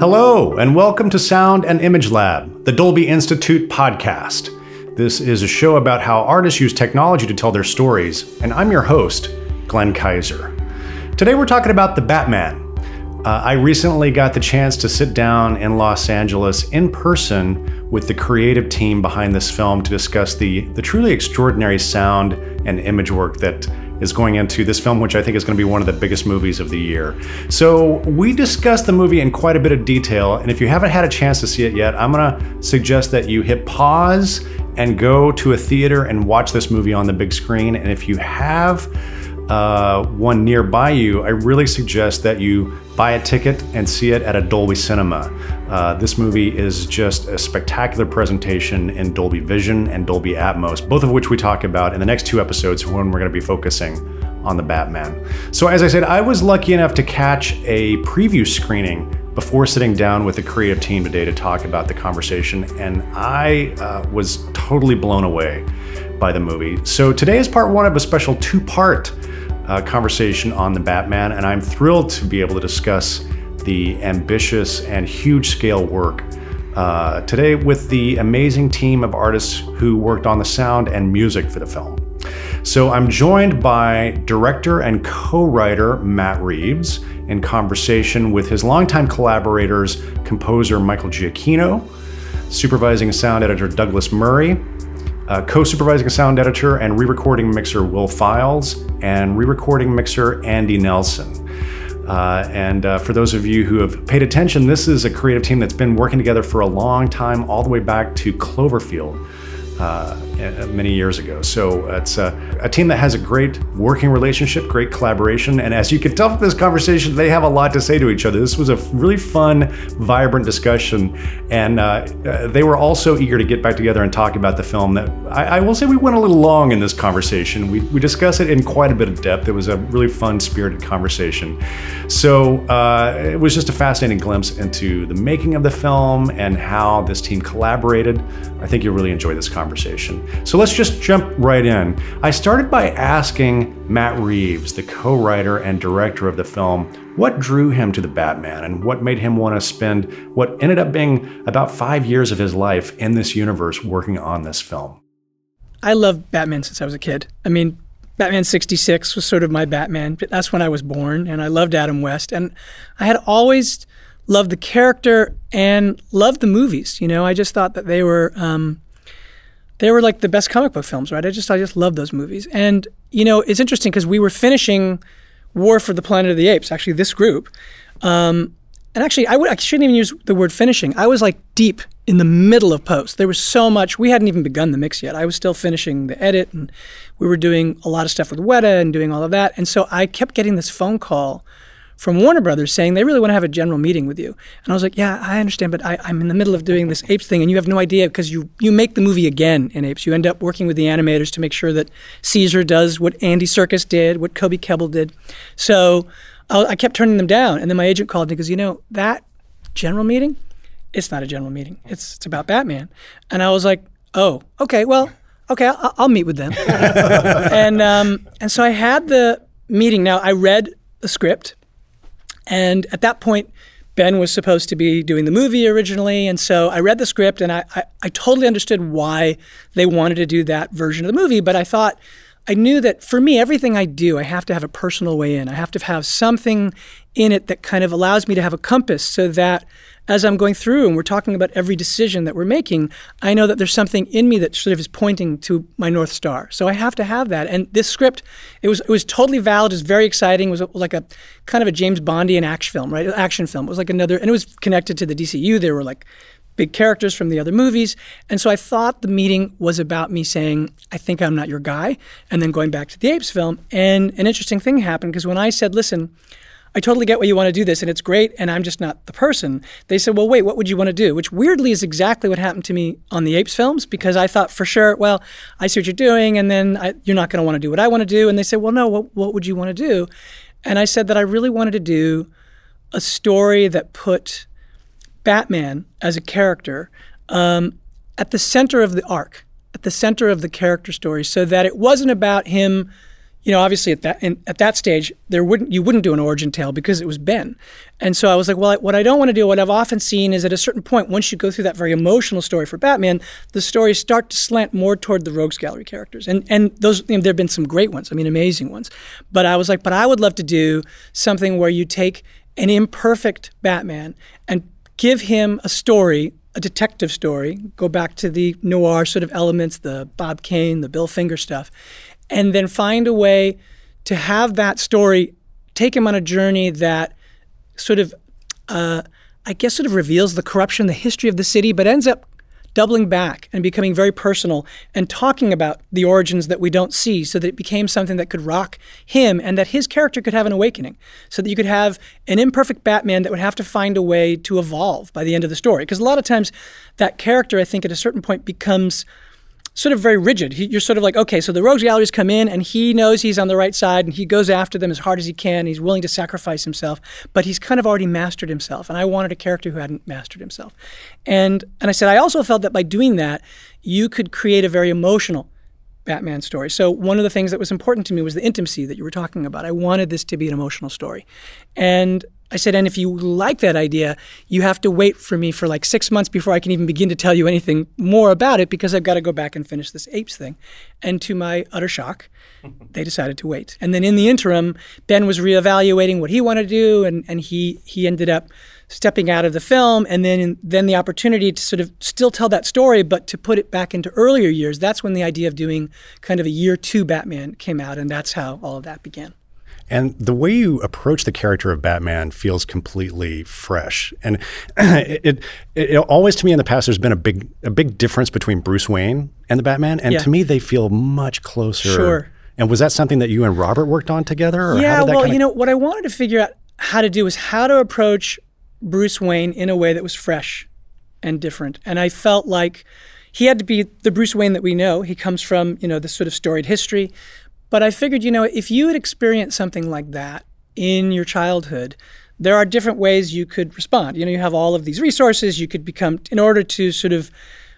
Hello, and welcome to Sound and Image Lab, the Dolby Institute podcast. This is a show about how artists use technology to tell their stories, and I'm your host, Glenn Kiser. Today we're talking about The Batman. Uh, I recently got the chance to sit down in Los Angeles in person with the creative team behind this film to discuss the, the truly extraordinary sound and image work that is going into this film, which I think is going to be one of the biggest movies of the year. So, we discussed the movie in quite a bit of detail, and if you haven't had a chance to see it yet, I'm going to suggest that you hit pause and go to a theater and watch this movie on the big screen. And if you have uh, one nearby you, I really suggest that you buy a ticket and see it at a Dolby Cinema. Uh, this movie is just a spectacular presentation in Dolby Vision and Dolby Atmos, both of which we talk about in the next two episodes when we're going to be focusing on the Batman. So, as I said, I was lucky enough to catch a preview screening before sitting down with the creative team today to talk about the conversation, and I uh, was totally blown away by the movie. So, today is part one of a special two part uh, conversation on the Batman, and I'm thrilled to be able to discuss the ambitious and huge scale work uh, today with the amazing team of artists who worked on the sound and music for the film. So I'm joined by director and co writer Matt Reeves in conversation with his longtime collaborators, composer Michael Giacchino, supervising sound editor Douglas Murray, uh, co-supervising sound editor and re-recording mixer Will Files, and re-recording mixer Andy Nelson. Uh, and uh, for those of you who have paid attention, this is a creative team that's been working together for a long time, all the way back to Cloverfield uh, many years ago. So it's a, a, team that has a great working relationship, great collaboration, and as you can tell from this conversation, they have a lot to say to each other. This was a really fun, vibrant discussion, and uh, uh, they were also eager to get back together and talk about the film. That I, I, will say we went a little long in this conversation. We we discussed it in quite a bit of depth. It was a really fun, spirited conversation. So uh, it was just a fascinating glimpse into the making of the film and how this team collaborated. I think you'll really enjoy this conversation. So let's just jump right in. I started by asking Matt Reeves, the co writer and director of the film, what drew him to the Batman and what made him want to spend what ended up being about five years of his life in this universe working on this film. I loved Batman since I was a kid. I mean, Batman 66 was sort of my Batman. That's when I was born, and I loved Adam West. And I had always loved the character and loved the movies. You know, I just thought that they were um, they were like the best comic book films, right? I just I just love those movies. And you know, it's interesting because we were finishing War for the Planet of the Apes, actually this group. Um, and actually, I, would, I shouldn't even use the word finishing. I was like deep in the middle of post. There was so much. We hadn't even begun the mix yet. I was still finishing the edit, and we were doing a lot of stuff with Weta and doing all of that. And so I kept getting this phone call from Warner Brothers saying they really want to have a general meeting with you. And I was like, yeah, I understand, but I, am in the middle of doing this Apes thing, and you have no idea because you you make the movie again in Apes. You end up working with the animators to make sure that Caesar does what Andy Serkis did, what Toby Kebbell did. So I kept turning them down, and then my agent called me because you know that general meeting, it's not a general meeting. It's it's about Batman, and I was like, oh, okay, well, okay, I'll, I'll meet with them, and um, and so I had the meeting. Now I read the script and at that point, Ben was supposed to be doing the movie originally. And so I read the script and I, I, I, totally understood why they wanted to do that version of the movie. But I thought, I knew that for me, everything I do, I have to have a personal way in. I have to have something in it that kind of allows me to have a compass so that as I'm going through and we're talking about every decision that we're making, I know that there's something in me that sort of is pointing to my North Star. So I have to have that. And this script, it was it was totally valid. It was very exciting. It was like a kind of a James Bondian action film, right? Action film. It was like another, and it was connected to the DCU. There were like big characters from the other movies. And so I thought the meeting was about me saying, I think I'm not your guy, and then going back to the Apes film. And an interesting thing happened because when I said, listen, I totally get why you want to do this and it's great and I'm just not the person. They said, well, wait, what would you want to do? Which weirdly is exactly what happened to me on the Apes films because I thought for sure, well, I see what you're doing and then I, you're not going to want to do what I want to do. And they said, well, no, what, what would you want to do? And I said that I really wanted to do a story that put Batman as a character um, at the center of the arc, at the center of the character story, so that it wasn't about him you know, obviously at that in, at that stage, there wouldn't you wouldn't do an origin tale because it was Ben, and so I was like, well, what I don't want to do, what I've often seen is at a certain point, once you go through that very emotional story for Batman, the stories start to slant more toward the rogues gallery characters, and and those you know, there have been some great ones, I mean, amazing ones, but I was like, but I would love to do something where you take an imperfect Batman and give him a story a detective story, go back to the noir sort of elements, the Bob Kane, the Bill Finger stuff, and then find a way to have that story take him on a journey that sort of, uh, I guess, sort of reveals the corruption, the history of the city, but ends up doubling back and becoming very personal and talking about the origins that we don't see so that it became something that could rock him and that his character could have an awakening so that you could have an imperfect batman that would have to find a way to evolve by the end of the story. Because a lot of times that character i think at a certain point becomes sort of very rigid. He, you're sort of like, okay, so the rogues galleries come in and he knows he's on the right side and he goes after them as hard as he can. He's willing to sacrifice himself, but he's kind of already mastered himself. And I wanted a character who hadn't mastered himself. And and I said I also felt that by doing that, you could create a very emotional Batman story. So one of the things that was important to me was the intimacy that you were talking about. I wanted this to be an emotional story. And I said, and if you like that idea, you have to wait for me for like six months before I can even begin to tell you anything more about it because I've got to go back and finish this apes thing. And to my utter shock, they decided to wait. And then in the interim, Ben was reevaluating what he wanted to do, and, and he he ended up stepping out of the film. And then then the opportunity to sort of still tell that story, but to put it back into earlier years. That's when the idea of doing kind of a year two Batman came out, and that's how all of that began. And the way you approach the character of Batman feels completely fresh. And it, it, it, always to me in the past, there's been a big a big difference between Bruce Wayne and the Batman. And yeah. to me, they feel much closer. Sure. And was that something that you and Robert worked on together? yeah. well, kinda... you know, what I wanted to figure out how to do was how to approach Bruce Wayne in a way that was fresh and different. And I felt like he had to be the Bruce Wayne that we know. He comes from, you know, this sort of storied history. But I figured, you know, if you had experienced something like that in your childhood, there are different ways you could respond. You know, you have all of these resources. You could become, in order to sort of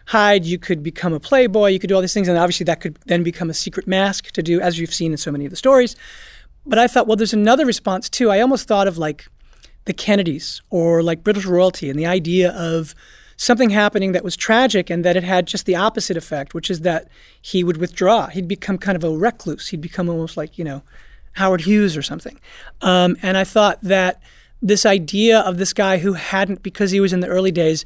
hide, you could become a playboy. You could do all these things, and obviously that could then become a secret mask to do, as you've seen in so many of the stories. But I thought, well, there's another response too. I almost thought of like the Kennedys or like British royalty and the idea of something happening that was tragic and that it had just the opposite effect, which is that he would withdraw. He'd become kind of a recluse. He'd become almost like, you know, Howard Hughes or something. Um, and I thought that this idea of this guy who hadn't, because he was in the early days,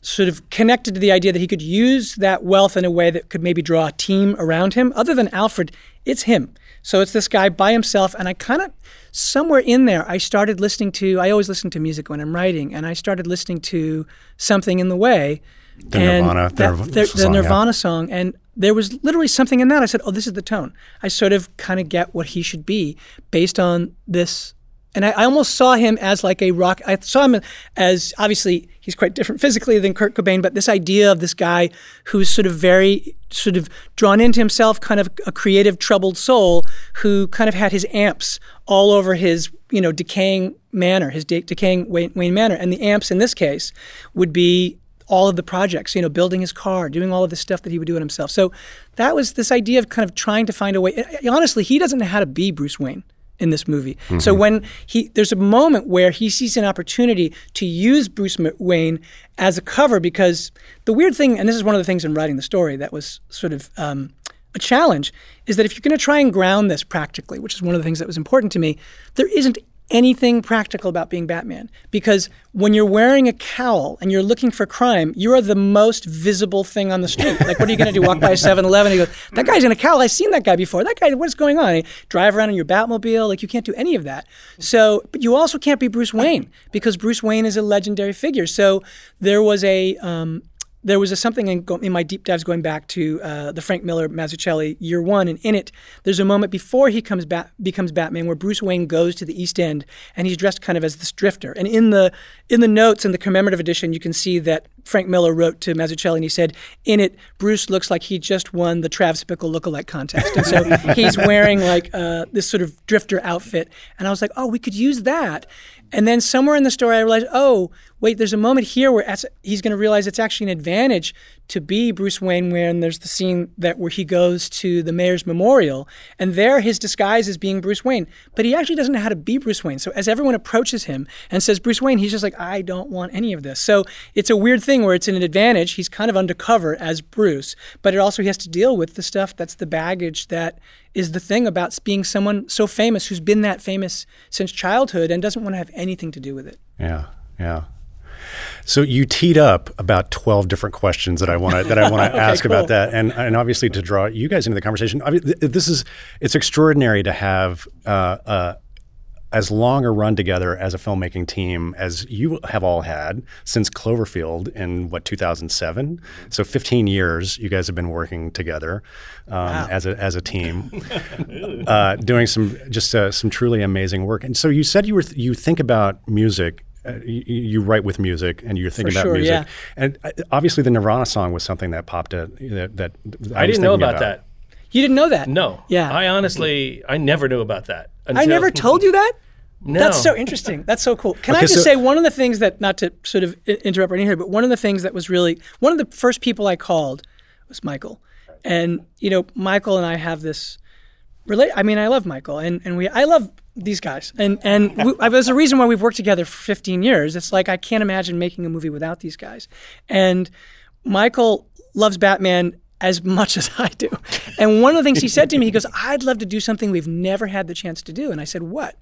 sort of connected to the idea that he could use that wealth in a way that could maybe draw a team around him. Other than Alfred, it's him. So it's this guy by himself. And I kind of, somewhere in there, I started listening to, I always listen to music when I'm writing, and I started listening to Something in the Way. The Nirvana, that, the, the, the Nirvana yeah. song. And there was literally something in that. I said, oh, this is the tone. I sort of kind of get what he should be based on this and I, I, almost saw him as like a rock. I saw him as obviously he's quite different physically than Kurt Cobain, but this idea of this guy who's sort of very sort of drawn into himself, kind of a creative, troubled soul who kind of had his amps all over his you know decaying manor, his de- decaying Wayne, Wayne Manor, and the amps in this case would be all of the projects, you know, building his car, doing all of this stuff that he would do it himself. So that was this idea of kind of trying to find a way. Honestly, he doesn't know how to be Bruce Wayne in this movie. Mm-hmm. So when he there's a moment where he sees an opportunity to use Bruce Wayne as a cover because the weird thing, and this is one of the things in writing the story that was sort of um, a challenge, is that if you're going to try and ground this practically, which is one of the things that was important to me, there isn't anything practical about being Batman because when you're wearing a cowl and you're looking for crime, you are the most visible thing on the street. Like, what are you going to do? Walk by a 7 Eleven and go, that guy's in a cowl. I've seen that guy before. That guy, what's going on? Drive around in your Batmobile. Like, you can't do any of that. So, but you also can't be Bruce Wayne because Bruce Wayne is a legendary figure. So, there was a, um, there was a something in, in, my deep dives going back to uh, the Frank Miller Mazzucchelli year one, and in it, there's a moment before he comes back becomes Batman where Bruce Wayne goes to the East End and he's dressed kind of as this drifter. And in the in the notes in the commemorative edition, you can see that Frank Miller wrote to Mazzucchelli and he said, in it, Bruce looks like he just won the Travis Bickle lookalike contest. And so he's wearing like uh, this sort of drifter outfit. And I was like, oh, we could use that. And then somewhere in the story, I realized, oh, wait, there's a moment here where he's going to realize it's actually an advantage to be Bruce Wayne when there's the scene that where he goes to the mayor's memorial and there his disguise is being Bruce Wayne, but he actually doesn't know how to be Bruce Wayne. So as everyone approaches him and says Bruce Wayne, he's just like, I don't want any of this. So it's a weird thing where it's an advantage. He's kind of undercover as Bruce, but it also he has to deal with the stuff that's the baggage that is the thing about being someone so famous who's been that famous since childhood and doesn't want to have anything to do with it. Yeah, yeah. So you teed up about twelve different questions that I want to that I want to okay, ask cool. about that, and and obviously to draw you guys into the conversation. I mean, this is it's extraordinary to have uh, uh, as long a run together as a filmmaking team as you have all had since Cloverfield in what 2007. So 15 years you guys have been working together um, wow. as a as a team, uh, doing some just uh, some truly amazing work. And so you said you were th- you think about music. Uh, you, you, write with music, and you're thinking For about sure, music. Yeah. And uh, obviously, the Nirvana song was something that popped. At, that, that I, I didn't know about, about that. You didn't know that? No. Yeah. I honestly, I never knew about that. Until, I never told you that? No. That's so interesting. That's so cool. Can okay, I just so, say one of the things that, not to sort of interrupt right here, but one of the things that was really, one of the first people I called was Michael. And, you know, Michael and I have this, relate. I mean, I love Michael and, and we, I love these guys. And, and we, there's a reason why we've worked together for 15 years. It's like, I can't imagine making a movie without these guys. And Michael loves Batman as much as I do. And one of the things he said to me, he goes, I'd love to do something we've never had the chance to do. And I said, What?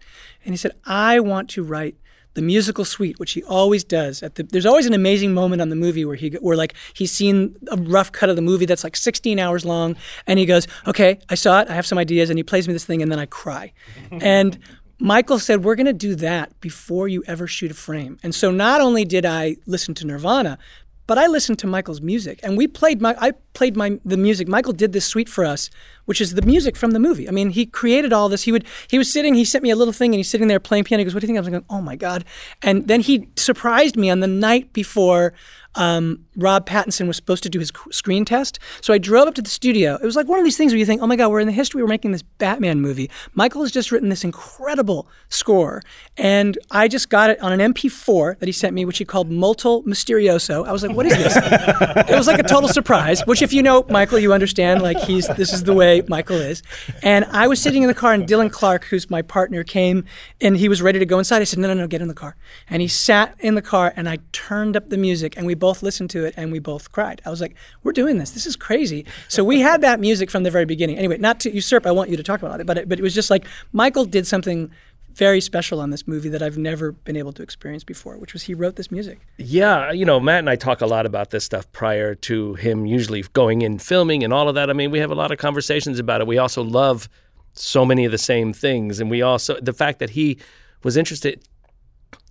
And he said, I want to write the musical suite, which he always does. At the, there's always an amazing moment on the movie where he, where like he's seen a rough cut of the movie that's like 16 hours long, and he goes, "Okay, I saw it. I have some ideas," and he plays me this thing, and then I cry. and Michael said, We're going to do that before you ever shoot a frame. And so not only did I listen to Nirvana, but I listened to Michael's music, and we played my. I played my the music. Michael did this suite for us, which is the music from the movie. I mean, he created all this. He would he was sitting. He sent me a little thing, and he's sitting there playing piano. He goes, "What do you think?" I was like, "Oh my god!" And then he surprised me on the night before um, Rob Pattinson was supposed to do his screen test. So I drove up to the studio. It was like one of these things where you think, oh my God, we're in the history, we're making this Batman movie. Michael has just written this incredible score. And I just got it on an MP4 that he sent me, which he called Molto Misterioso. I was like, what is this? it was like a total surprise, which if you know Michael, you understand, like he's, this is the way Michael is. And I was sitting in the car and Dylan Clark, who's my partner, came and he was ready to go inside. I said, no, no, no, get in the car. And he sat in the car and I turned up the music and we both listened to it and we both cried. I was like, we're doing this. This is crazy. So we had that music from the very beginning. Anyway, not to usurp, I want you to talk about it, but it, but it was just like Michael did something very special on this movie that I've never been able to experience before, which was he wrote this music. Yeah, you know, Matt and I talk a lot about this stuff prior to him usually going in filming and all of that. I mean, we have a lot of conversations about it. We also love so many of the same things and we also the fact that he was interested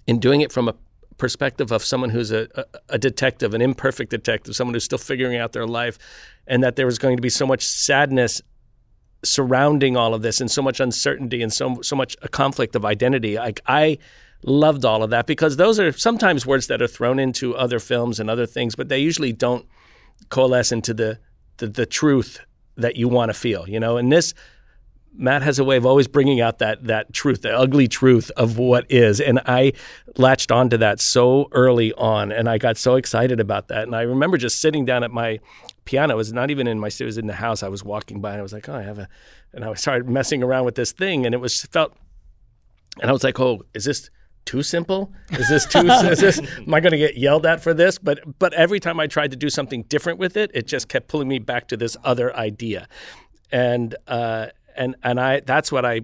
in doing it from a perspective of someone who's a, a, a, detective, an imperfect detective, someone who's still figuring out their life, and that there was going to be so much sadness surrounding all of this, and so much uncertainty, and so so much a conflict of identity. Like I loved all of that because those are sometimes words that are thrown into other films and other things, but they usually don't coalesce into the the, the truth that you want to feel. You know, and this Matt has a way of always bringing out that that truth, the ugly truth of what is, and I latched onto that so early on, and I got so excited about that. And I remember just sitting down at my piano. It was not even in my. It was in the house. I was walking by, and I was like, "Oh, I have a," and I started messing around with this thing, and it was felt, and I was like, "Oh, is this?" too simple? Is this too? is this? Am I going to get yelled at for this? But but every time I tried to do something different with it, it just kept pulling me back to this other idea, and uh, and and I that's what I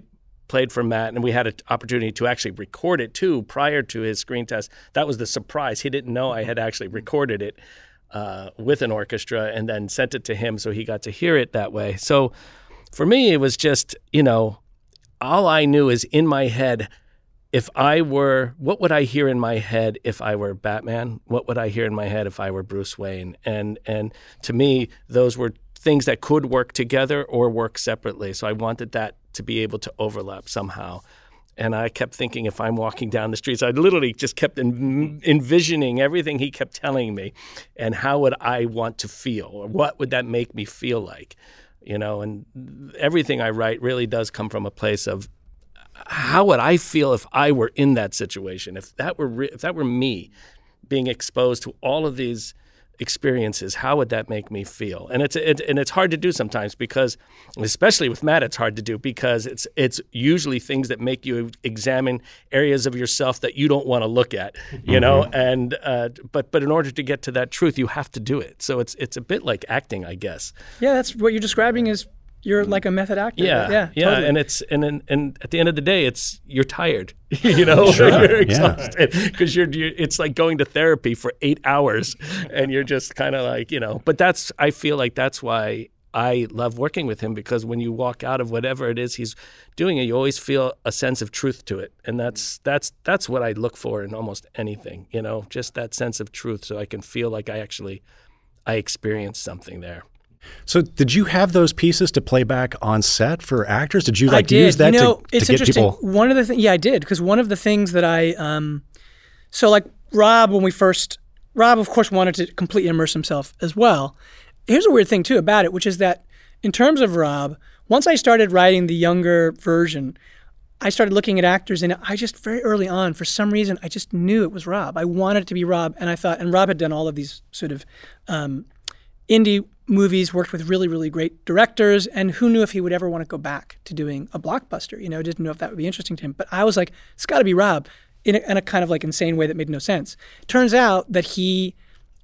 played for Matt, and we had an opportunity to actually record it too prior to his screen test. That was the surprise. He didn't know I had actually recorded it uh, with an orchestra and then sent it to him, so he got to hear it that way. So for me, it was just you know, all I knew is in my head. If I were, what would I hear in my head if I were Batman? What would I hear in my head if I were Bruce Wayne? And and to me, those were things that could work together or work separately. So I wanted that to be able to overlap somehow. And I kept thinking if I'm walking down the streets, I literally just kept en- envisioning everything he kept telling me and how would I want to feel or what would that make me feel like? You know, and everything I write really does come from a place of how would I feel if I were in that situation? If that were re- if that were me being exposed to all of these experiences, how would that make me feel? And it's it, and it's hard to do sometimes because, especially with Matt, it's hard to do because it's it's usually things that make you examine areas of yourself that you don't want to look at, you mm-hmm. know. And uh, but but in order to get to that truth, you have to do it. So it's it's a bit like acting, I guess. Yeah, that's what you're describing is you're like a method actor. Yeah, yeah, yeah. Totally. And it's and and, and at the end of the day, it's you're tired. you know, sure. you're exhausted because yeah. you're, you're. It's like going to therapy for eight hours, and you're just kind of like you know. But that's I feel like that's why I love working with him because when you walk out of whatever it is he's doing, you always feel a sense of truth to it, and that's that's that's what I look for in almost anything. You know, just that sense of truth, so I can feel like I actually I experienced something there. So, did you have those pieces to play back on set for actors? Did you like did. use that you know, to, it's to get interesting. people? One of the things, yeah, I did because one of the things that I, um, so like Rob, when we first, Rob, of course, wanted to completely immerse himself as well. Here's a weird thing too about it, which is that in terms of Rob, once I started writing the younger version, I started looking at actors, and I just very early on, for some reason, I just knew it was Rob. I wanted it to be Rob, and I thought, and Rob had done all of these sort of um, indie movies, worked with really, really great directors, and who knew if he would ever want to go back to doing a blockbuster? You know, didn't know if that would be interesting to him. But I was like, it's got to be Rob in a, in a kind of like insane way that made no sense. Turns out that he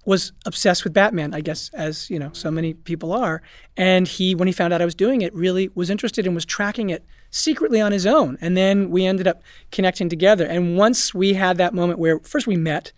was obsessed with Batman, I guess, as you know, so many people are. And he, when he found out I was doing it, really was interested and was tracking it secretly on his own. And then we ended up connecting together. And once we had that moment where first we met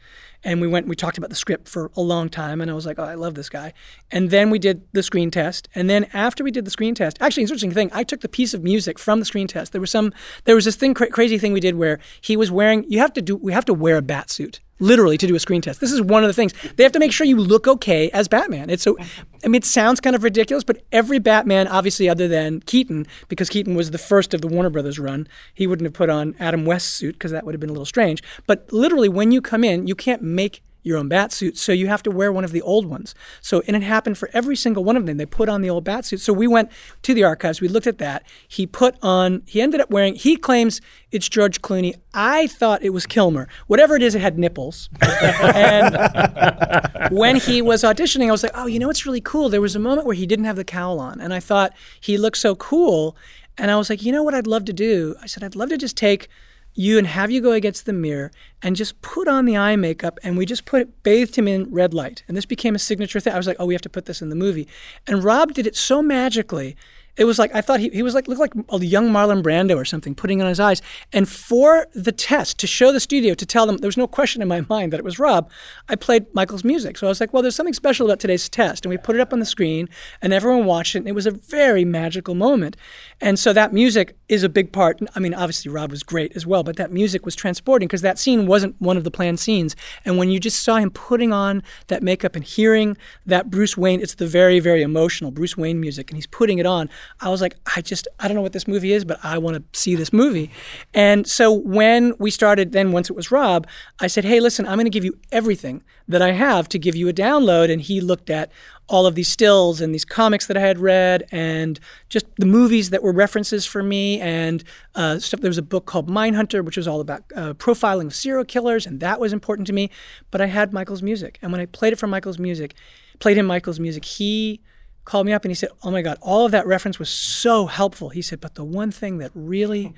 and we went we talked about the script for a long time. And i was like oh i love this guy. And then we did the screen test. And then after we did the screen test actually interesting thing i took the piece of music from the screen test. There was some there was this thing cra- crazy thing we did where he was wearing you have to do we have to wear a bat suit literally to do a screen test. This is one of the things. They have to make sure you look okay as Batman. It's so I mean it sounds kind of ridiculous, but every Batman obviously other than Keaton because Keaton was the first of the Warner Brothers run, he wouldn't have put on Adam West's suit because that would have been a little strange. But literally when you come in, you can't make your own bat suit, so you have to wear one of the old ones. So, and it happened for every single one of them. They put on the old bat suit. So we went to the archives. We looked at that. He put on. He ended up wearing. He claims it's George Clooney. I thought it was Kilmer. Whatever it is, it had nipples. and when he was auditioning, I was like, oh, you know what's really cool? There was a moment where he didn't have the cowl on, and I thought he looked so cool. And I was like, you know what I'd love to do? I said, I'd love to just take you and have you go against the mirror and just put on the eye makeup and we just put it bathed him in red light. And this became a signature thing. I was like oh we have to put this in the movie. And rob did it so magically it was like I thought he, he was like looked like a young Marlon Brando or something, putting on his eyes. And for the test to show the studio to tell them there was no question in my mind that it was Rob, I played Michael's music. So I was like, well, there's something special about today's test, and we put it up on the screen, and everyone watched it. And it was a very magical moment. And so that music is a big part. I mean, obviously Rob was great as well, but that music was transporting because that scene wasn't one of the planned scenes. And when you just saw him putting on that makeup and hearing that Bruce Wayne, it's the very very emotional Bruce Wayne music, and he's putting it on. I was like, I just, I don't know what this movie is, but I want to see this movie. And so when we started, then once it was Rob, I said, hey, listen, I'm going to give you everything that I have to give you a download. And he looked at all of these stills and these comics that I had read and just the movies that were references for me and uh, stuff. There was a book called Mindhunter, which was all about uh, profiling serial killers, and that was important to me. But I had Michael's music. And when I played it for Michael's music, played him Michael's music, he called me up and he said, Oh my God, all of that reference was so helpful. He said, But the one thing that really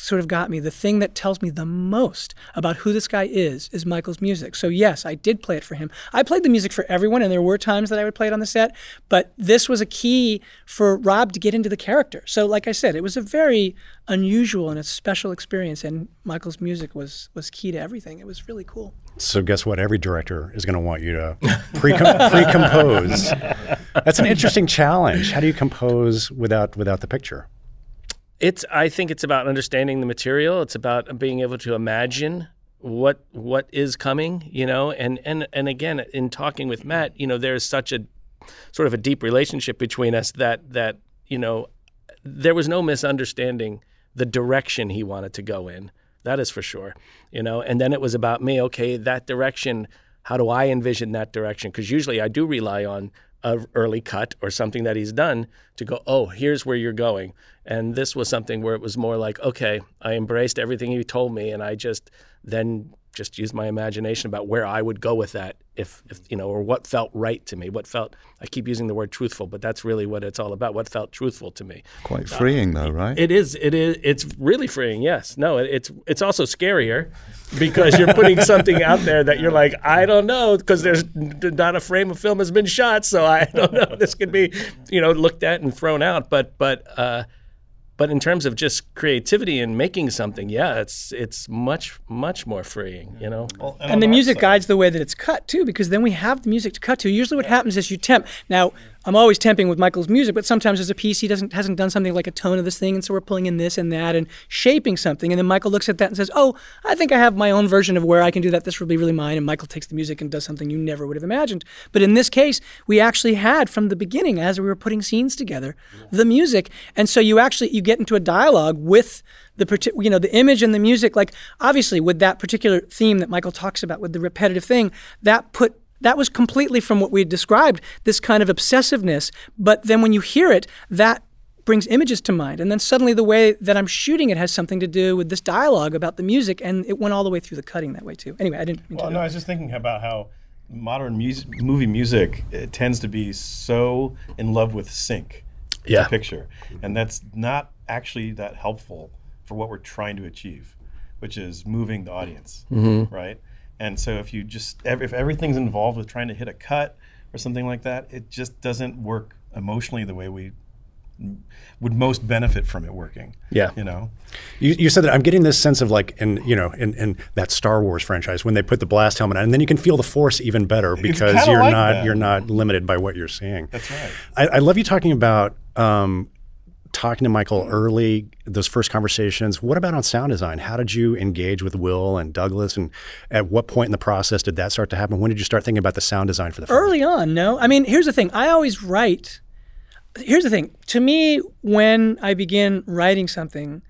sort of got me, the thing that tells me the most about who this guy is, is Michael's music. So, yes, I did play it for him. I played the music for everyone, and there were times that I would play it on the set, but this was a key for Rob to get into the character. So, like I said, it was a very unusual and a special experience, and Michael's music was, was key to everything. It was really cool. So, guess what? Every director is going to want you to pre compose. That's an interesting challenge. How do you compose without without the picture? It's. I think it's about understanding the material. It's about being able to imagine what what is coming. You know, and and and again, in talking with Matt, you know, there's such a sort of a deep relationship between us that that you know there was no misunderstanding the direction he wanted to go in. That is for sure. You know, and then it was about me, okay, that direction, how do I envision that direction? Because usually I do rely on a early cut or something that he's done to go, oh, here's where you're going. And this was something where it was more like, okay, I embraced everything he told me and I just then just use my imagination about where I would go with that if, if, you know or what felt right to me what felt I keep using the word truthful but that's really what it's all about what felt truthful to me. Quite freeing though right? it is it is it's really freeing yes. No it's it's also scarier because you're putting something out there that you're like I don't know because there's not a frame of film has been shot so I don't know this could be you know looked at and thrown out but but uh but in terms of just creativity and making something, yeah, it's it's much much more freeing, you know. Well, and, and the music side. guides the way that it's cut too, because then we have the music to cut to. Usually, what happens is you temp. Now, I'm always temping with Michael's music, but sometimes as a piece, he doesn't hasn't done something like a tone of this thing, and so we're pulling in this and that and shaping something. And then Michael looks at that and says, "Oh, I think I have my own version of where I can do that. This will be really mine." And Michael takes the music and does something you never would have imagined. But in this case, we actually had from the beginning, as we were putting scenes together, the music, and so you actually you get into a dialogue with the you know the image and the music. Like obviously, with that particular theme that Michael talks about, with the repetitive thing, that put that was completely from what we described, this kind of obsessiveness. But then when you hear it, that brings images to mind. And then suddenly the way that I'm shooting it has something to do with this dialogue about the music, and it went all the way through the cutting that way too. Anyway, I didn't. well, no, I was just thinking about how modern music, movie music tends to be so in love with sync. Yeah. picture, and that's not actually that helpful for what we're trying to achieve, which is moving the audience, mm-hmm. right? And so if you just if everything's involved with trying to hit a cut or something like that, it just doesn't work emotionally the way we would most benefit from it working. Yeah, you know. You, you said that I'm getting this sense of like in you know in, in that Star Wars franchise when they put the blast helmet on, and then you can feel the Force even better because you're like not that. you're not limited by what you're seeing. That's right. I, I love you talking about um, talking to Michael early, those first conversations, what about on sound design? How did you engage with Will and Douglas? And at what point in the process did that start to happen? When did you start thinking about the sound design for the film? Early on, no. I mean, here's the thing I always write. Here's the thing. To me, when I begin writing something,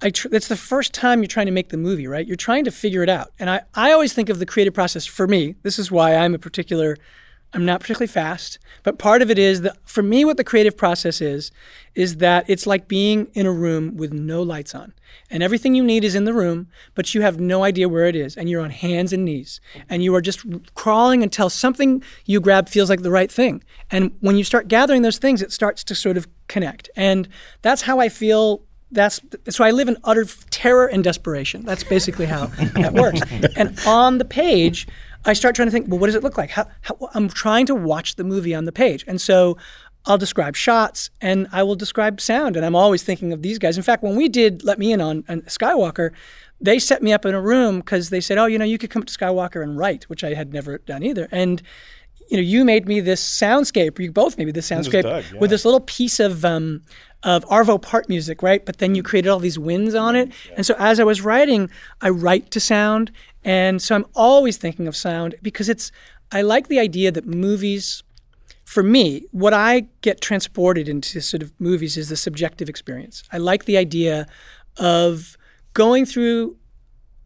I tr- it's the first time you're trying to make the movie, right? You're trying to figure it out. And I, I always think of the creative process for me. This is why I'm a particular I'm not particularly fast, but part of it is that for me, what the creative process is, is that it's like being in a room with no lights on. And everything you need is in the room, but you have no idea where it is. And you're on hands and knees. And you are just crawling until something you grab feels like the right thing. And when you start gathering those things, it starts to sort of connect. And that's how I feel that's so I live in utter terror and desperation. That's basically how that works. And on the page, I start trying to think, well, what does it look like? How, how, I'm trying to watch the movie on the page. And so I'll describe shots and I will describe sound. And I'm always thinking of these guys. In fact, when we did Let Me In on, on Skywalker, they set me up in a room because they said, oh, you know, you could come to Skywalker and write, which I had never done either. And you know, you made me this soundscape. You both made me this soundscape Doug, yeah. with this little piece of um, of Arvo Pärt music, right? But then you mm. created all these winds on it. And so as I was writing, I write to sound, and so I'm always thinking of sound because it's, I like the idea that movies, for me, what I get transported into sort of movies is the subjective experience. I like the idea of going through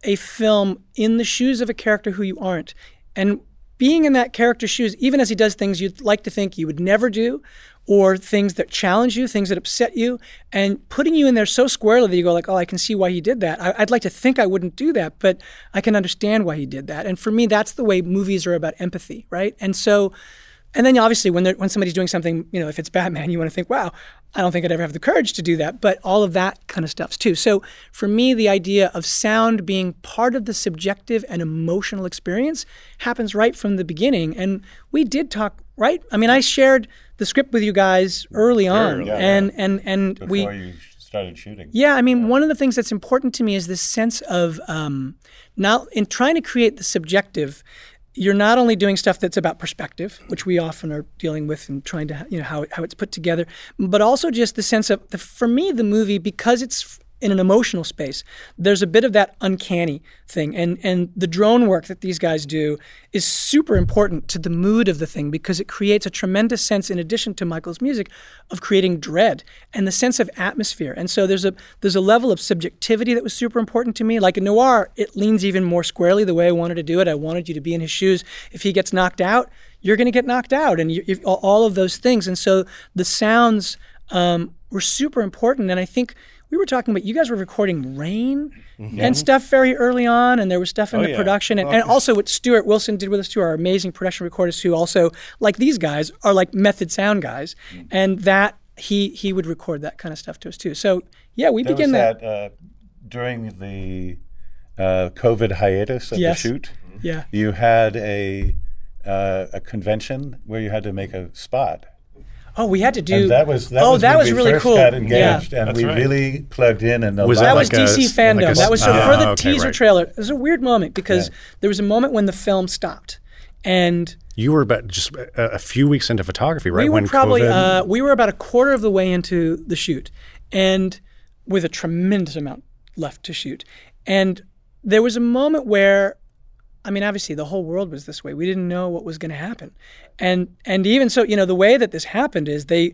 a film in the shoes of a character who you aren't. And being in that character's shoes, even as he does things you'd like to think you would never do, or things that challenge you, things that upset you, and putting you in there so squarely that you go like, "Oh, I can see why he did that." I, would like to think I wouldn't do that, but I can understand why he did that. And for me, that's the way movies are about empathy, right? And so, and then obviously when when somebody's doing something, you know, if it's Batman, you want to think, "Wow, I don't think I'd ever have the courage to do that." But all of that kind of stuff's too. So for me, the idea of sound being part of the subjective and emotional experience happens right from the beginning. And we did talk, right? I mean, I shared the script with you guys early on, yeah, and, yeah. and and Before we you started shooting. Yeah, I mean, yeah. one of the things that's important to me is this sense of um, not in trying to create the subjective. You're not only doing stuff that's about perspective, which we often are dealing with and trying to, you know, how, how it's put together, but also just the sense of, the, for me, the movie, because it's in an emotional space. There's a bit of that uncanny thing. And and the drone work that these guys do is super important to the mood of the thing because it creates a tremendous sense in addition to Michael's music of creating dread and the sense of atmosphere. And so there's a there's a level of subjectivity that was super important to me. Like in noir, it leans even more squarely the way I wanted to do it. I wanted you to be in his shoes. If he gets knocked out, you're going to get knocked out and you, all of those things. And so the sounds um, were super important. And I think we were talking about you guys were recording rain mm-hmm. and stuff very early on, and there was stuff in oh, the yeah. production, and, and, also what Stuart Wilson did with us too, our amazing production recorders who also, like these guys, are like method sound guys, mm-hmm. and that he he would record that kind of stuff to us too. So yeah, we there begin that, that uh, during the uh, COVID hiatus of yes. the shoot. Yeah, you had a uh, a convention where you had to make a spot. Oh, we had to do. And that was that oh, was that when was we really first cool. Got engaged, yeah. and That's we right. really plugged in. And Was that That like was a- DC FanDome. like a- that was so Ah, for the okay, teaser right. trailer. It was a weird moment because Yeah. there was a moment when the film stopped, and You were about just a, a few weeks into photography, right? we were when probably COVID. uh, we were about a quarter of the way into the shoot, and with a tremendous amount left to shoot. And there was a moment where, I mean, obviously the whole world was this way. We didn't know what was going to happen, and and even so, you know, the way that this happened is they.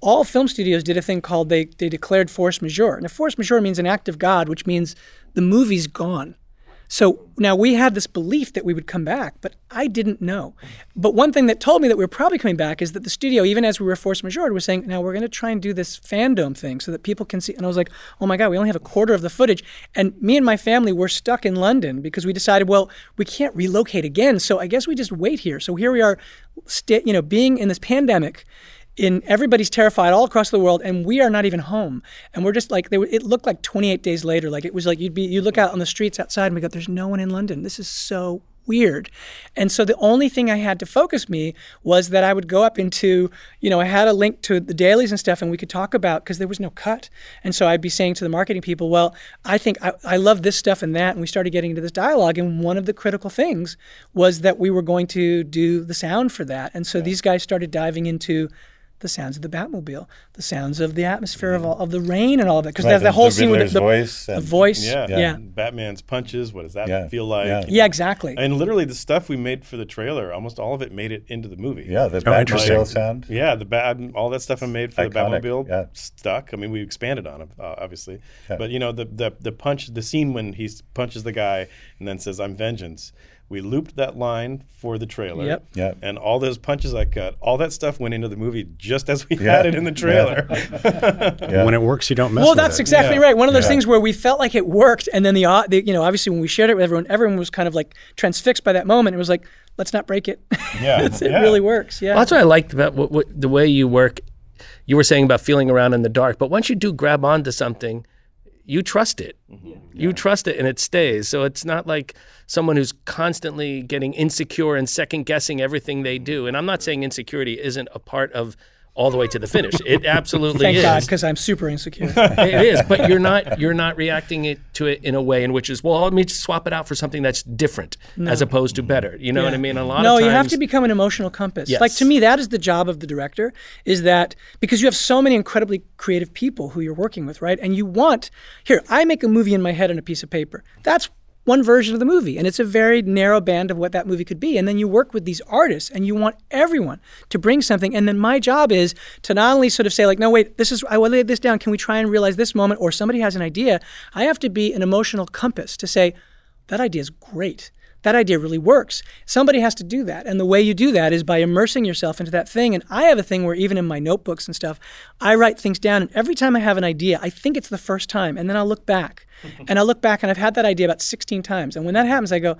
All film studios did a thing called they they declared force majeure. And a force majeure means an act of God, which means the movie's gone. So now we had this belief that we would come back, but I didn't know. But one thing that told me that we were probably coming back is that the studio, even as we were force majeure, was saying, now we're going to try and do this FanDome thing so that people can see. And I was like, oh my God, we only have a quarter of the footage. And me and my family were stuck in London because we decided, well, we can't relocate again. So I guess we just wait here. So here we are, sta you know, being in this pandemic in everybody's terrified all across the world and we are not even home. And we're just like they, it looked like 28 days later like it was like you'd be you look out on the streets outside and we go there's no one in london. This is so weird. And so the only thing i had to focus me was that i would go up into you know i had a link to the dailies and stuff and we could talk about because there was no cut. And so i'd be saying to the marketing people well i think I, I love this stuff and that and we started getting into this dialogue and one of the critical things was that we were going to do the sound for that. And so these guys started diving into the sounds of the Batmobile, the sounds of the atmosphere of all, of the rain and all of that. Because Right, there's that the- whole the scene with the, voice the and- voice. Yeah. yeah, Batman's punches. What does that Yeah. feel like? Yeah. Yeah, exactly. And literally, the stuff we made for the trailer, almost all of it made it into the movie. Yeah, the Oh. Batmobile sound. Yeah, the bad, all that stuff I made for the Batmobile yeah. stuck. I mean, we expanded on it, uh, obviously. Yeah. But you know, the, the the punch, the scene when he punches the guy and then says, "I'm vengeance." We looped that line for the trailer. Yep. Yep. And all those punches I cut, all that stuff went into the movie just as we Yeah. had it in the trailer. Yeah. when it works, you don't mess well, with that's it. exactly Yeah. right. One of those Yeah. things where we felt like it worked, and then the, au- the you know obviously when we shared it with everyone, everyone was kind of like transfixed by that moment. It was like, let's not break it. Yeah. It Yeah. really works. Yeah. Well, that's what I liked about what, what, the way you work. You were saying about feeling around in the dark, but once you do grab onto something, you trust it. Mm-hmm. You trust it and it stays. So it's not like someone who's constantly getting insecure and second guessing everything they do. And I'm not saying insecurity isn't a part of all the way to the finish. It absolutely Thank is. God, because I'm super insecure. it is, but you're not you're not reacting it to it in a way in which is well, let me just swap it out for something that's different as opposed to better. You know what I mean? A lot no, of times you have to become an emotional compass. Yes. Like to me, that is the job of the director. Is that because you have so many incredibly creative people who you're working with, right? And you want here. I make a movie in my head on a piece of paper. That's one version of the movie, and it's a very narrow band of what that movie could be. And then you work with these artists, and you want everyone to bring something. And then my job is to not only sort of say like, no, wait, this is I lay this down. Can we try and realize this moment? Or somebody has an idea. I have to be an emotional compass to say that idea is great. That idea really works. Somebody has to do that. And the way you do that is by immersing yourself into that thing. And I have a thing where even in my notebooks and stuff, I write things down. And every time I have an idea, I think it's the first time. And then I'll look back. and I'll look back and I've had that idea about 16 times. And when that happens, I go,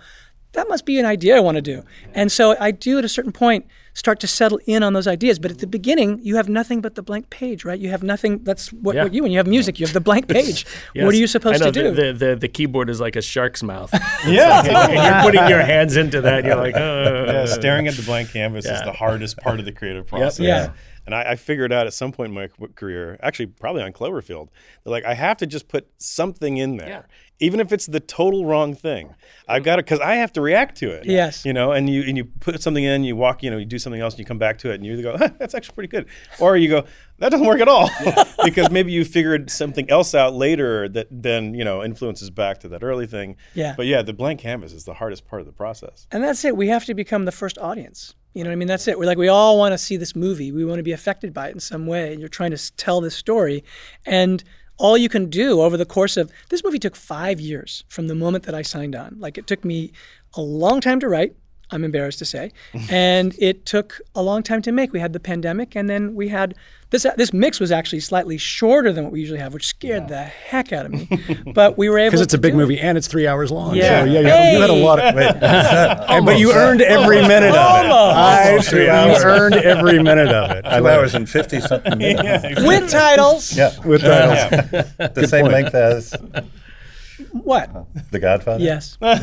that must be an idea I want to do. And so I do at a certain point start to settle in on those ideas. But at the beginning, you have nothing but the blank page, right? You have nothing. That's what, Yeah. what you, when you have music, you have the blank page. What are you supposed I know, to do? The, the, the, the keyboard is like a shark's mouth. yeah. and you're putting your hands into that. You're like, uh, yeah, staring at the blank canvas is the hardest part of the creative process. Yeah. And I, I figured out at some point in my career, actually probably on Cloverfield, that like I have to just put something in there, Yeah. even if it's the total wrong thing. I've got to because I have to react to it. Yes. You know, and you and you put something in, you walk, you know, you do something else, and you come back to it, and you either go, "Huh, "That's actually pretty good," or you go, "That doesn't work at all," because maybe you figured something else out later that then you know influences back to that early thing. Yeah. But yeah, the blank canvas is the hardest part of the process. And that's it. We have to become the first audience. You know what I mean? That's it. We're like, we all want to see this movie. We want to be affected by it in some way. And you're trying to tell this story. And all you can do over the course of this movie took five years from the moment that I signed on. Like, it took me a long time to write. I'm embarrassed to say, and it took a long time to make. We had the pandemic, and then we had this. This mix was actually slightly shorter than what we usually have, which scared the heck out of me. But we were able Because it's a big do it. movie and it's three hours long. Yeah. So, yeah, you, had, you had a lot of. Wait, And- but you earned every minute of it. I, Almost three you hours. earned every minute of it. I two love hours and fifty something minutes. with titles. Yeah, With titles. the same point. length as What? The Godfather. Yes. and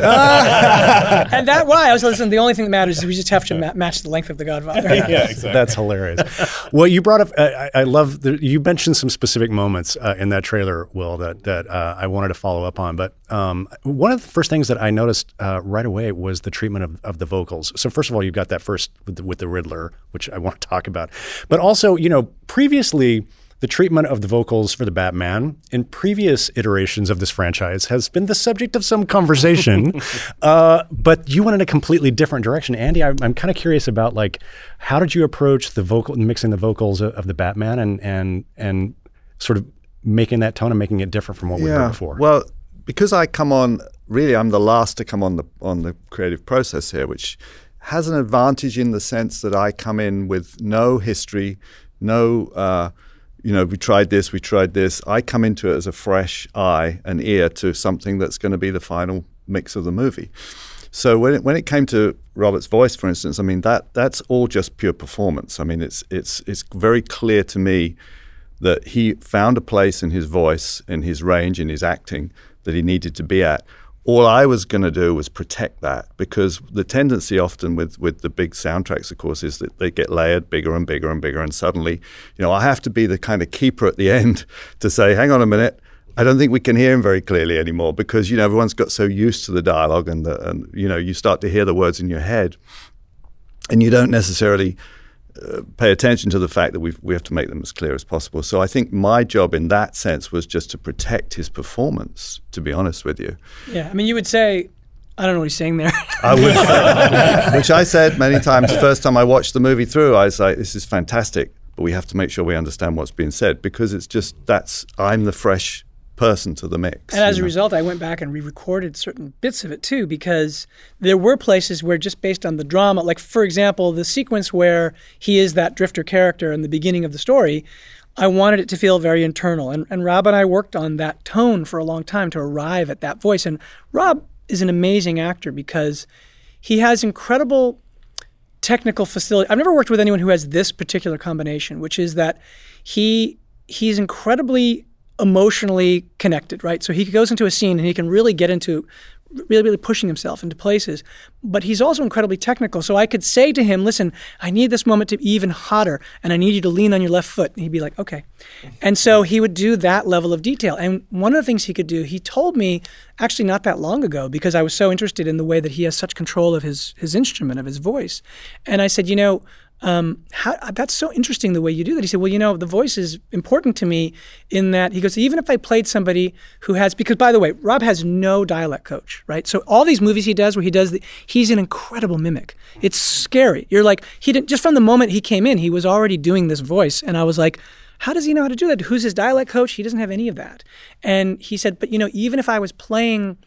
that why I was listening. The only thing that matters is we just have to ma- match the length of the Godfather. yeah, exactly. That's hilarious. well, you brought up. Uh, I, I love. The, you mentioned some specific moments uh, in that trailer, Will, that that uh, I wanted to follow up on. But um, one of the first things that I noticed uh, right away was the treatment of, of the vocals. So first of all, you've got that first with the, with the Riddler, which I want to talk about. But also, you know, previously. The treatment of the vocals for the Batman in previous iterations of this franchise has been the subject of some conversation, uh, but you went in a completely different direction. Andy, I, I'm kind of curious about like how did you approach the vocal mixing the vocals of, of the Batman and and and sort of making that tone and making it different from what we heard before. Well, because I come on, really, I'm the last to come on the on the creative process here, which has an advantage in the sense that I come in with no history, no. Uh, you know, we tried this, we tried this. I come into it as a fresh eye and ear to something that's going to be the final mix of the movie. So when it, when it came to Robert's voice, for instance, I mean that that's all just pure performance. I mean it's it's it's very clear to me that he found a place in his voice, in his range, in his acting that he needed to be at. All I was going to do was protect that because the tendency often with, with the big soundtracks, of course, is that they get layered bigger and bigger and bigger. And suddenly, you know, I have to be the kind of keeper at the end to say, hang on a minute, I don't think we can hear him very clearly anymore because, you know, everyone's got so used to the dialogue and, the, and you know, you start to hear the words in your head and you don't necessarily uh, pay attention to the fact that we we have to make them as clear as possible. So I think my job in that sense was just to protect his performance. To be honest with you, Yeah. I mean, you would say, I don't know what he's saying there. I would say, which I said many times. The first time I watched the movie through, I was like, "This is fantastic," but we have to make sure we understand what's being said because it's just that's I'm the fresh person to the mix. And as a know. result, I went back and re-recorded certain bits of it too, because there were places where just based on the drama, like for example, the sequence where he is that drifter character in the beginning of the story, I wanted it to feel very internal. And, and Rob and I worked on that tone for a long time to arrive at that voice. And Rob is an amazing actor because he has incredible technical facility. I've never worked with anyone who has this particular combination, which is that he he's incredibly emotionally connected, right? So he goes into a scene and he can really get into really really pushing himself into places but he's also incredibly technical. So i could say to him listen i need this moment to be even hotter and i need you to lean on your left foot. And he'd be like okay. And so he would do that level of detail. And one of the things he could do he told me actually not that long ago because i was so interested in the way that he has such control of his his instrument of his voice. And i said you know um, how, that's so interesting the way you do that. He said, well, you know, the voice is important to me in that he goes, even if I played somebody who has, because by the way, Rob has no dialect coach, right? So all these movies he does where he does, the, he's an incredible mimic. It's scary. You're like, he didn't, just from the moment he came in, he was already doing this voice. And I was like, how does he know how to do that? Who's his dialect coach? He doesn't have any of that. And he said, but you know, even if I was playing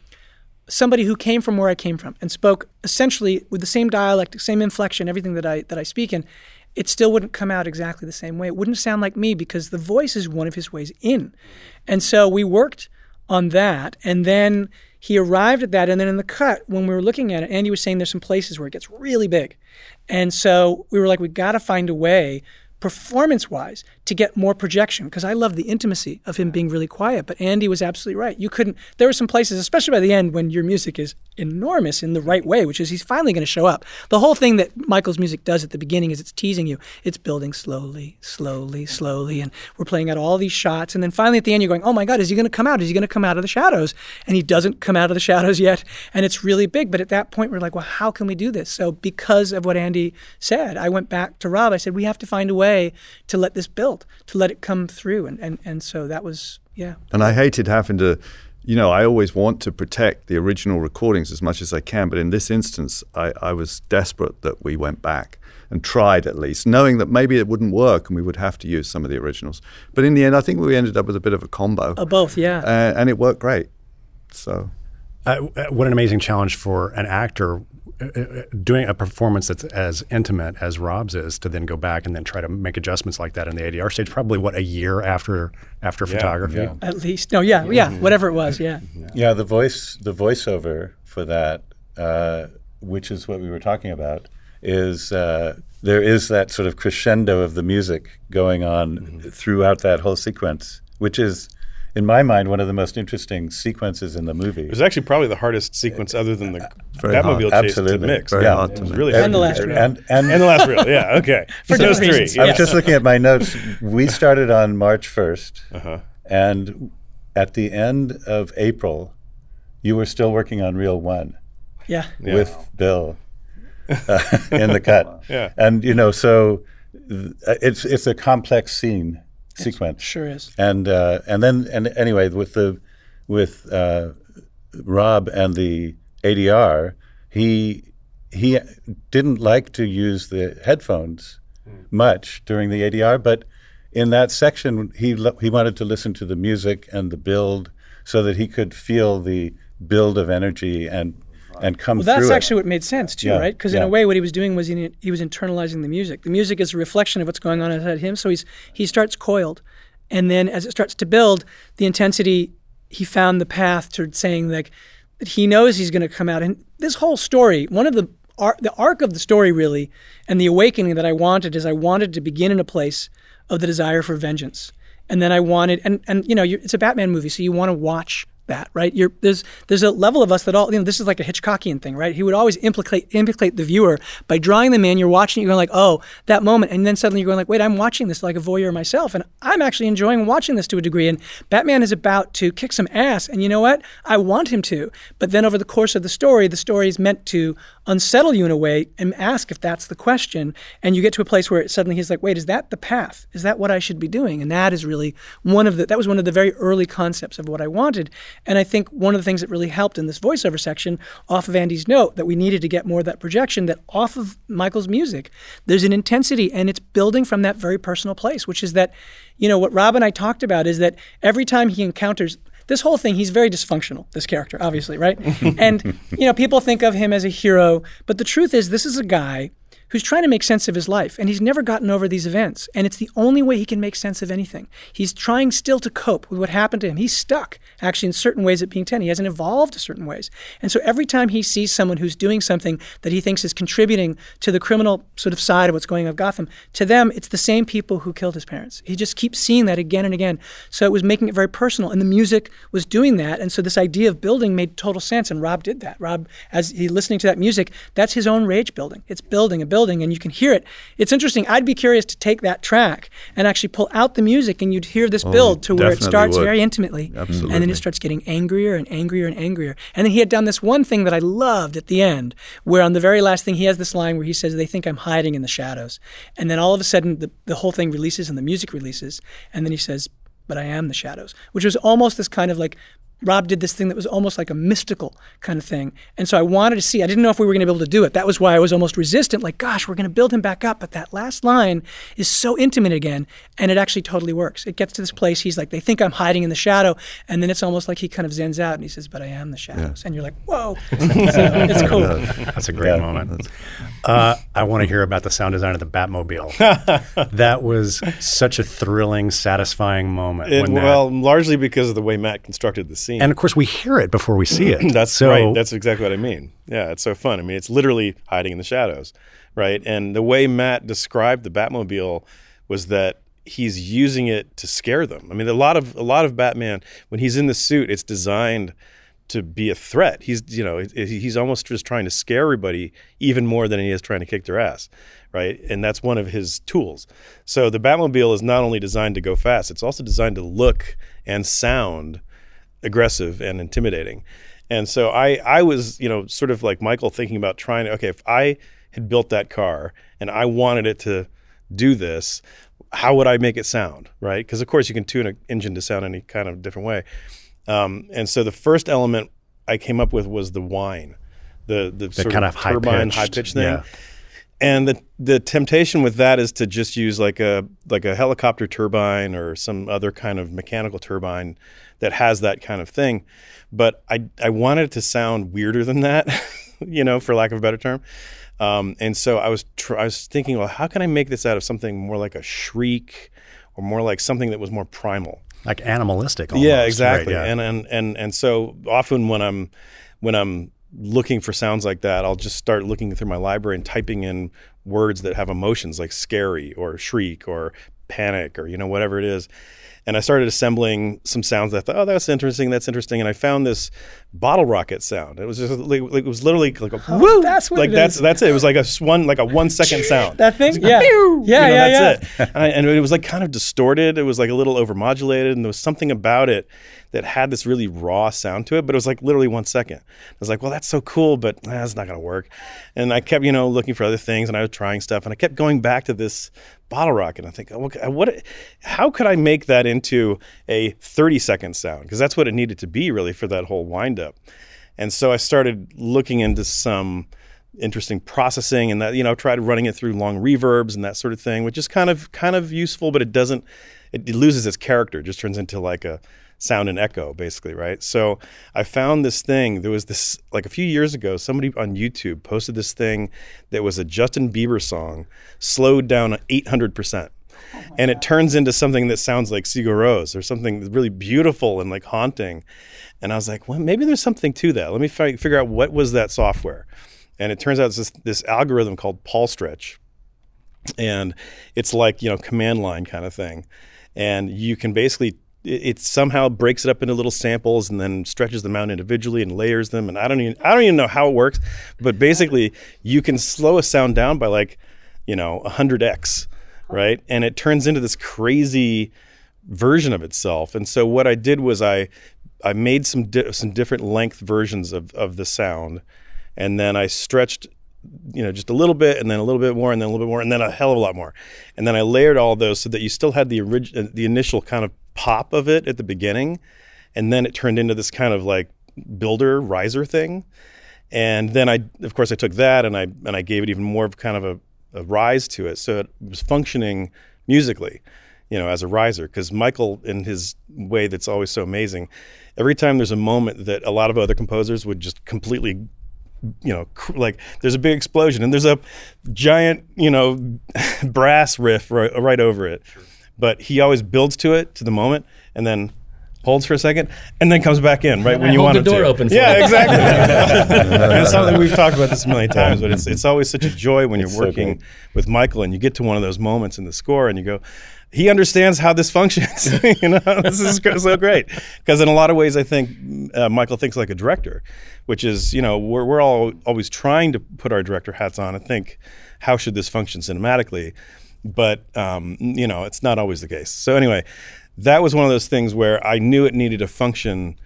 somebody who came from where I came from and spoke essentially with the same dialect, same inflection, everything that I that I speak in, it still wouldn't come out exactly the same way. It wouldn't sound like me because the voice is one of his ways in. And so we worked on that and then he arrived at that and then in the cut when we were looking at it Andy was saying there's some places where it gets really big. And so we were like we got to find a way performance wise to get more projection because I love the intimacy of him being really quiet. But Andy was absolutely right. You couldn't. There were some places, especially by the end, when your music is enormous in the right way, which is he's finally going to show up. The whole thing that Michael's music does at the beginning is it's teasing you. It's building slowly, slowly, slowly, and we're playing out all these shots, and then finally at the end you're going, "Oh my God, is he going to come out? Is he going to come out of the shadows?" And he doesn't come out of the shadows yet, and it's really big. But at that point we're like, "Well, how can we do this?" So because of what Andy said, I went back to Rob. I said, "We have to find a way to let this build, to let it come through," and and and so that was yeah. And I hated having to, you know, I always want to protect the original recordings as much as I can. But in this instance, I, I was desperate that we went back and tried at least, knowing that maybe it wouldn't work and we would have to use some of the originals. But in the end, I think we ended up with a bit of a combo. Uh, both, yeah. Uh, and it worked great. So. Uh, what an amazing challenge for an actor uh, uh, doing a performance that's as intimate as Rob's is to then go back and then try to make adjustments like that in the ADR stage. Probably what a year after after Yeah, photography. yeah. At least, no, yeah, yeah, whatever it was, yeah. Yeah, the voice, the voiceover for that, uh, which is what we were talking about, is uh, there is that sort of crescendo of the music going on throughout that whole sequence, which is, in my mind, one of the most interesting sequences in the movie. It was actually probably the hardest sequence other than the Very Batmobile hard. chase to Absolutely. mix. Very yeah, hard it to mix. really And hard the last reel. and and, And the last reel. Yeah, okay. For those different three. reasons, I was just looking at my notes. We started on March 1st, Uh-huh. and at the end of April, you were still working on Reel 1 Yeah. Yeah. with Bill uh, in the cut. Yeah. And, you know, so th- it's, it's a complex scene sequence. Sure is. And, uh, and then, and anyway, with the, with uh, Rob and the ADR, he, he didn't like to use the headphones much during the ADR, but in that section, he lo- he wanted to listen to the music and the build so that he could feel the build of energy and and come Well, that's actually what made sense too, Yeah, right? Because in a way, what he was doing was he, he was internalizing the music. The music is a reflection of what's going on inside him. So he's he starts coiled, and then as it starts to build, the intensity he found the path to saying like that he knows he's going to come out. And this whole story, one of the ar- the arc of the story really, and the awakening that I wanted is I wanted to begin in a place of the desire for vengeance, and then I wanted and and you know you're, it's a Batman movie, so you want to watch that, right? You're, there's there's a level of us that all you know. This is like a Hitchcockian thing, right? He would always implicate implicate the viewer by drawing them in. You're watching, you're going like, oh, that moment, and then suddenly you're going like, wait, I'm watching this like a voyeur myself, and I'm actually enjoying watching this to a degree. And Batman is about to kick some ass, and you know what? I want him to, but then over the course of the story, the story is meant to unsettle you in a way and ask if that's the question, and you get to a place where suddenly he's like, wait, is that the path? Is that what I should be doing? And that is really one of the that was one of the very early concepts of what I wanted. And I think one of the things that really helped in this voiceover section, off of Andy's note, that we needed to get more of that projection, that off of Michael's music, there's an intensity and it's building from that very personal place, which is that, you know, what Rob and I talked about is that every time he encounters this whole thing, he's very dysfunctional, this character, obviously, right? and, you know, people think of him as a hero, but the truth is, this is a guy who's trying to make sense of his life and he's never gotten over these events and it's the only way he can make sense of anything. He's trying still to cope with what happened to him. He's stuck actually in certain ways at being 10 he hasn't evolved in certain ways. And so every time he sees someone who's doing something that he thinks is contributing to the criminal sort of side of what's going on with gotham to them it's the same people who killed his parents. He just keeps seeing that again and again. So it was making it very personal and the music was doing that and so this idea of building made total sense and rob did that. Rob as he listening to that music that's his own rage building. It's building and building and you can hear it. It's interesting. I'd be curious to take that track and actually pull out the music and you'd hear this oh, build to where it starts would. very intimately. And then it starts getting angrier and angrier and angrier. And then he had done this one thing that i loved at the end where on the very last thing he has this line where he says they think i'm hiding in the shadows. And then all of a sudden the, the whole thing releases and the music releases. And then he says but I am the shadows, which was almost this kind of like Rob did this thing that was almost like a mystical kind of thing. And so I wanted to see, I didn't know if we were going to be able to do it. That was why I was almost resistant, like, gosh, we're going to build him back up. But that last line is so intimate again, and it actually totally works. It gets to this place, he's like, they think I'm hiding in the shadow. And then it's almost like he kind of zens out and he says, but I am the shadows. And you're like, whoa. so it's cool. That's a great moment. Uh, I want to hear about the sound design of the Batmobile. that was such a thrilling, satisfying moment. It- when that- well, largely because of the way Matt constructed the and of course, we hear it before we see it. That's so, right. That's exactly what I mean. Yeah, it's so fun. I mean, it's literally hiding in the shadows, right? And the way Matt described the Batmobile was that he's using it to scare them. I mean, a lot of a lot of Batman when he's in the suit, it's designed to be a threat. He's you know he's almost just trying to scare everybody even more than he is trying to kick their ass, right? And that's one of his tools. So the Batmobile is not only designed to go fast; it's also designed to look and sound aggressive and intimidating. And so I I was you know sort of like Michael thinking about trying to okay if I had built that car and I wanted it to do this, how would I make it sound, right? Because of course you can tune an engine to sound any kind of different way. Um, and so the first element I came up with was the whine, the the, sort kind of, of turbine high pitched thing. yeah. And the the temptation with that is to just use like a like a helicopter turbine or some other kind of mechanical turbine that has that kind of thing. But I I wanted it to sound weirder than that, you know, for lack of a better term. Um, and so I was tr- I was thinking, well, how can I make this out of something more like a shriek, or more like something that was more primal? Like animalistic. Almost, yeah, right? exactly. Yeah. And and and and so often when I'm when I'm looking for sounds like that, I'll just start looking through my library and typing in words that have emotions like scary or shriek or panic or you know whatever it is. And I started assembling some sounds that I thought, oh, that's interesting, that's interesting. And I found this bottle rocket sound. It was just like, like- it was literally like a woo. that's what like it that's is. that's it. It was like a one like a one second sound. That thing? Yeah. You Yeah, know, yeah, that's it. And, I, and it was like kind of distorted. It was like a little overmodulated, and there was something about it that had this really raw sound to it. But it was like literally one second. I was like, well, that's so cool, but eh, that's not going to work. And I kept, you know, looking for other things, and I was trying stuff, and I kept going back to this bottle rocket. And I think, oh, okay, what? How could I make that into a 30 second sound? Because that's what it needed to be, really, for that whole wind up. And so I started looking into some interesting processing and that you know tried running it through long reverbs and that sort of thing which is kind of kind of useful but it doesn't it, it loses its character. It just turns into like a sound and echo basically right? So i found this thing. There was this like a few years ago somebody on youtube posted this thing that was a justin bieber song slowed down 800% and it turns into something that sounds like Sigur or something really beautiful and like haunting. And I was like, well, maybe there's something to that. Let me fi- figure out what was that software. And it turns out it's this, this algorithm called Paul Stretch, and it's like you know command line kind of thing. And you can basically it, it somehow breaks it up into little samples and then stretches them out individually and layers them. And I don't even I don't even know how it works, but basically you can slow a sound down by like you know 100x, right? And it turns into this crazy version of itself. And so what I did was I I made some di- some different length versions of of the sound, and then I stretched you know just a little bit and then a little bit more and then a little bit more and then a hell of a lot more and then i layered all those so that you still had the orig- uh, the initial kind of pop of it at the beginning and then it turned into this kind of like builder riser thing and then i of course i took that and i and i gave it even more of kind of a, a rise to it so it was functioning musically you know as a riser because michael in his way that's always so amazing every time there's a moment that a lot of other composers would just completely you know, cr- like there's a big explosion and there's a giant, you know, brass riff right, right over it. But he always builds to it to the moment and then holds for a second and then comes back in right when I you want the door to. open for yeah, you. exactly. and it's something we've talked about this a million times, but it's it's always such a joy when you're so working great. with Michael and you get to one of those moments in the score and you go, he understands how this functions. you know, this is so great because in a lot of ways, I think uh, Michael thinks like a director, which is you know we're we're all always trying to put our director hats on and think how should this function cinematically, but um, you know it's not always the case. So anyway, that was one of those things where I knew it needed to function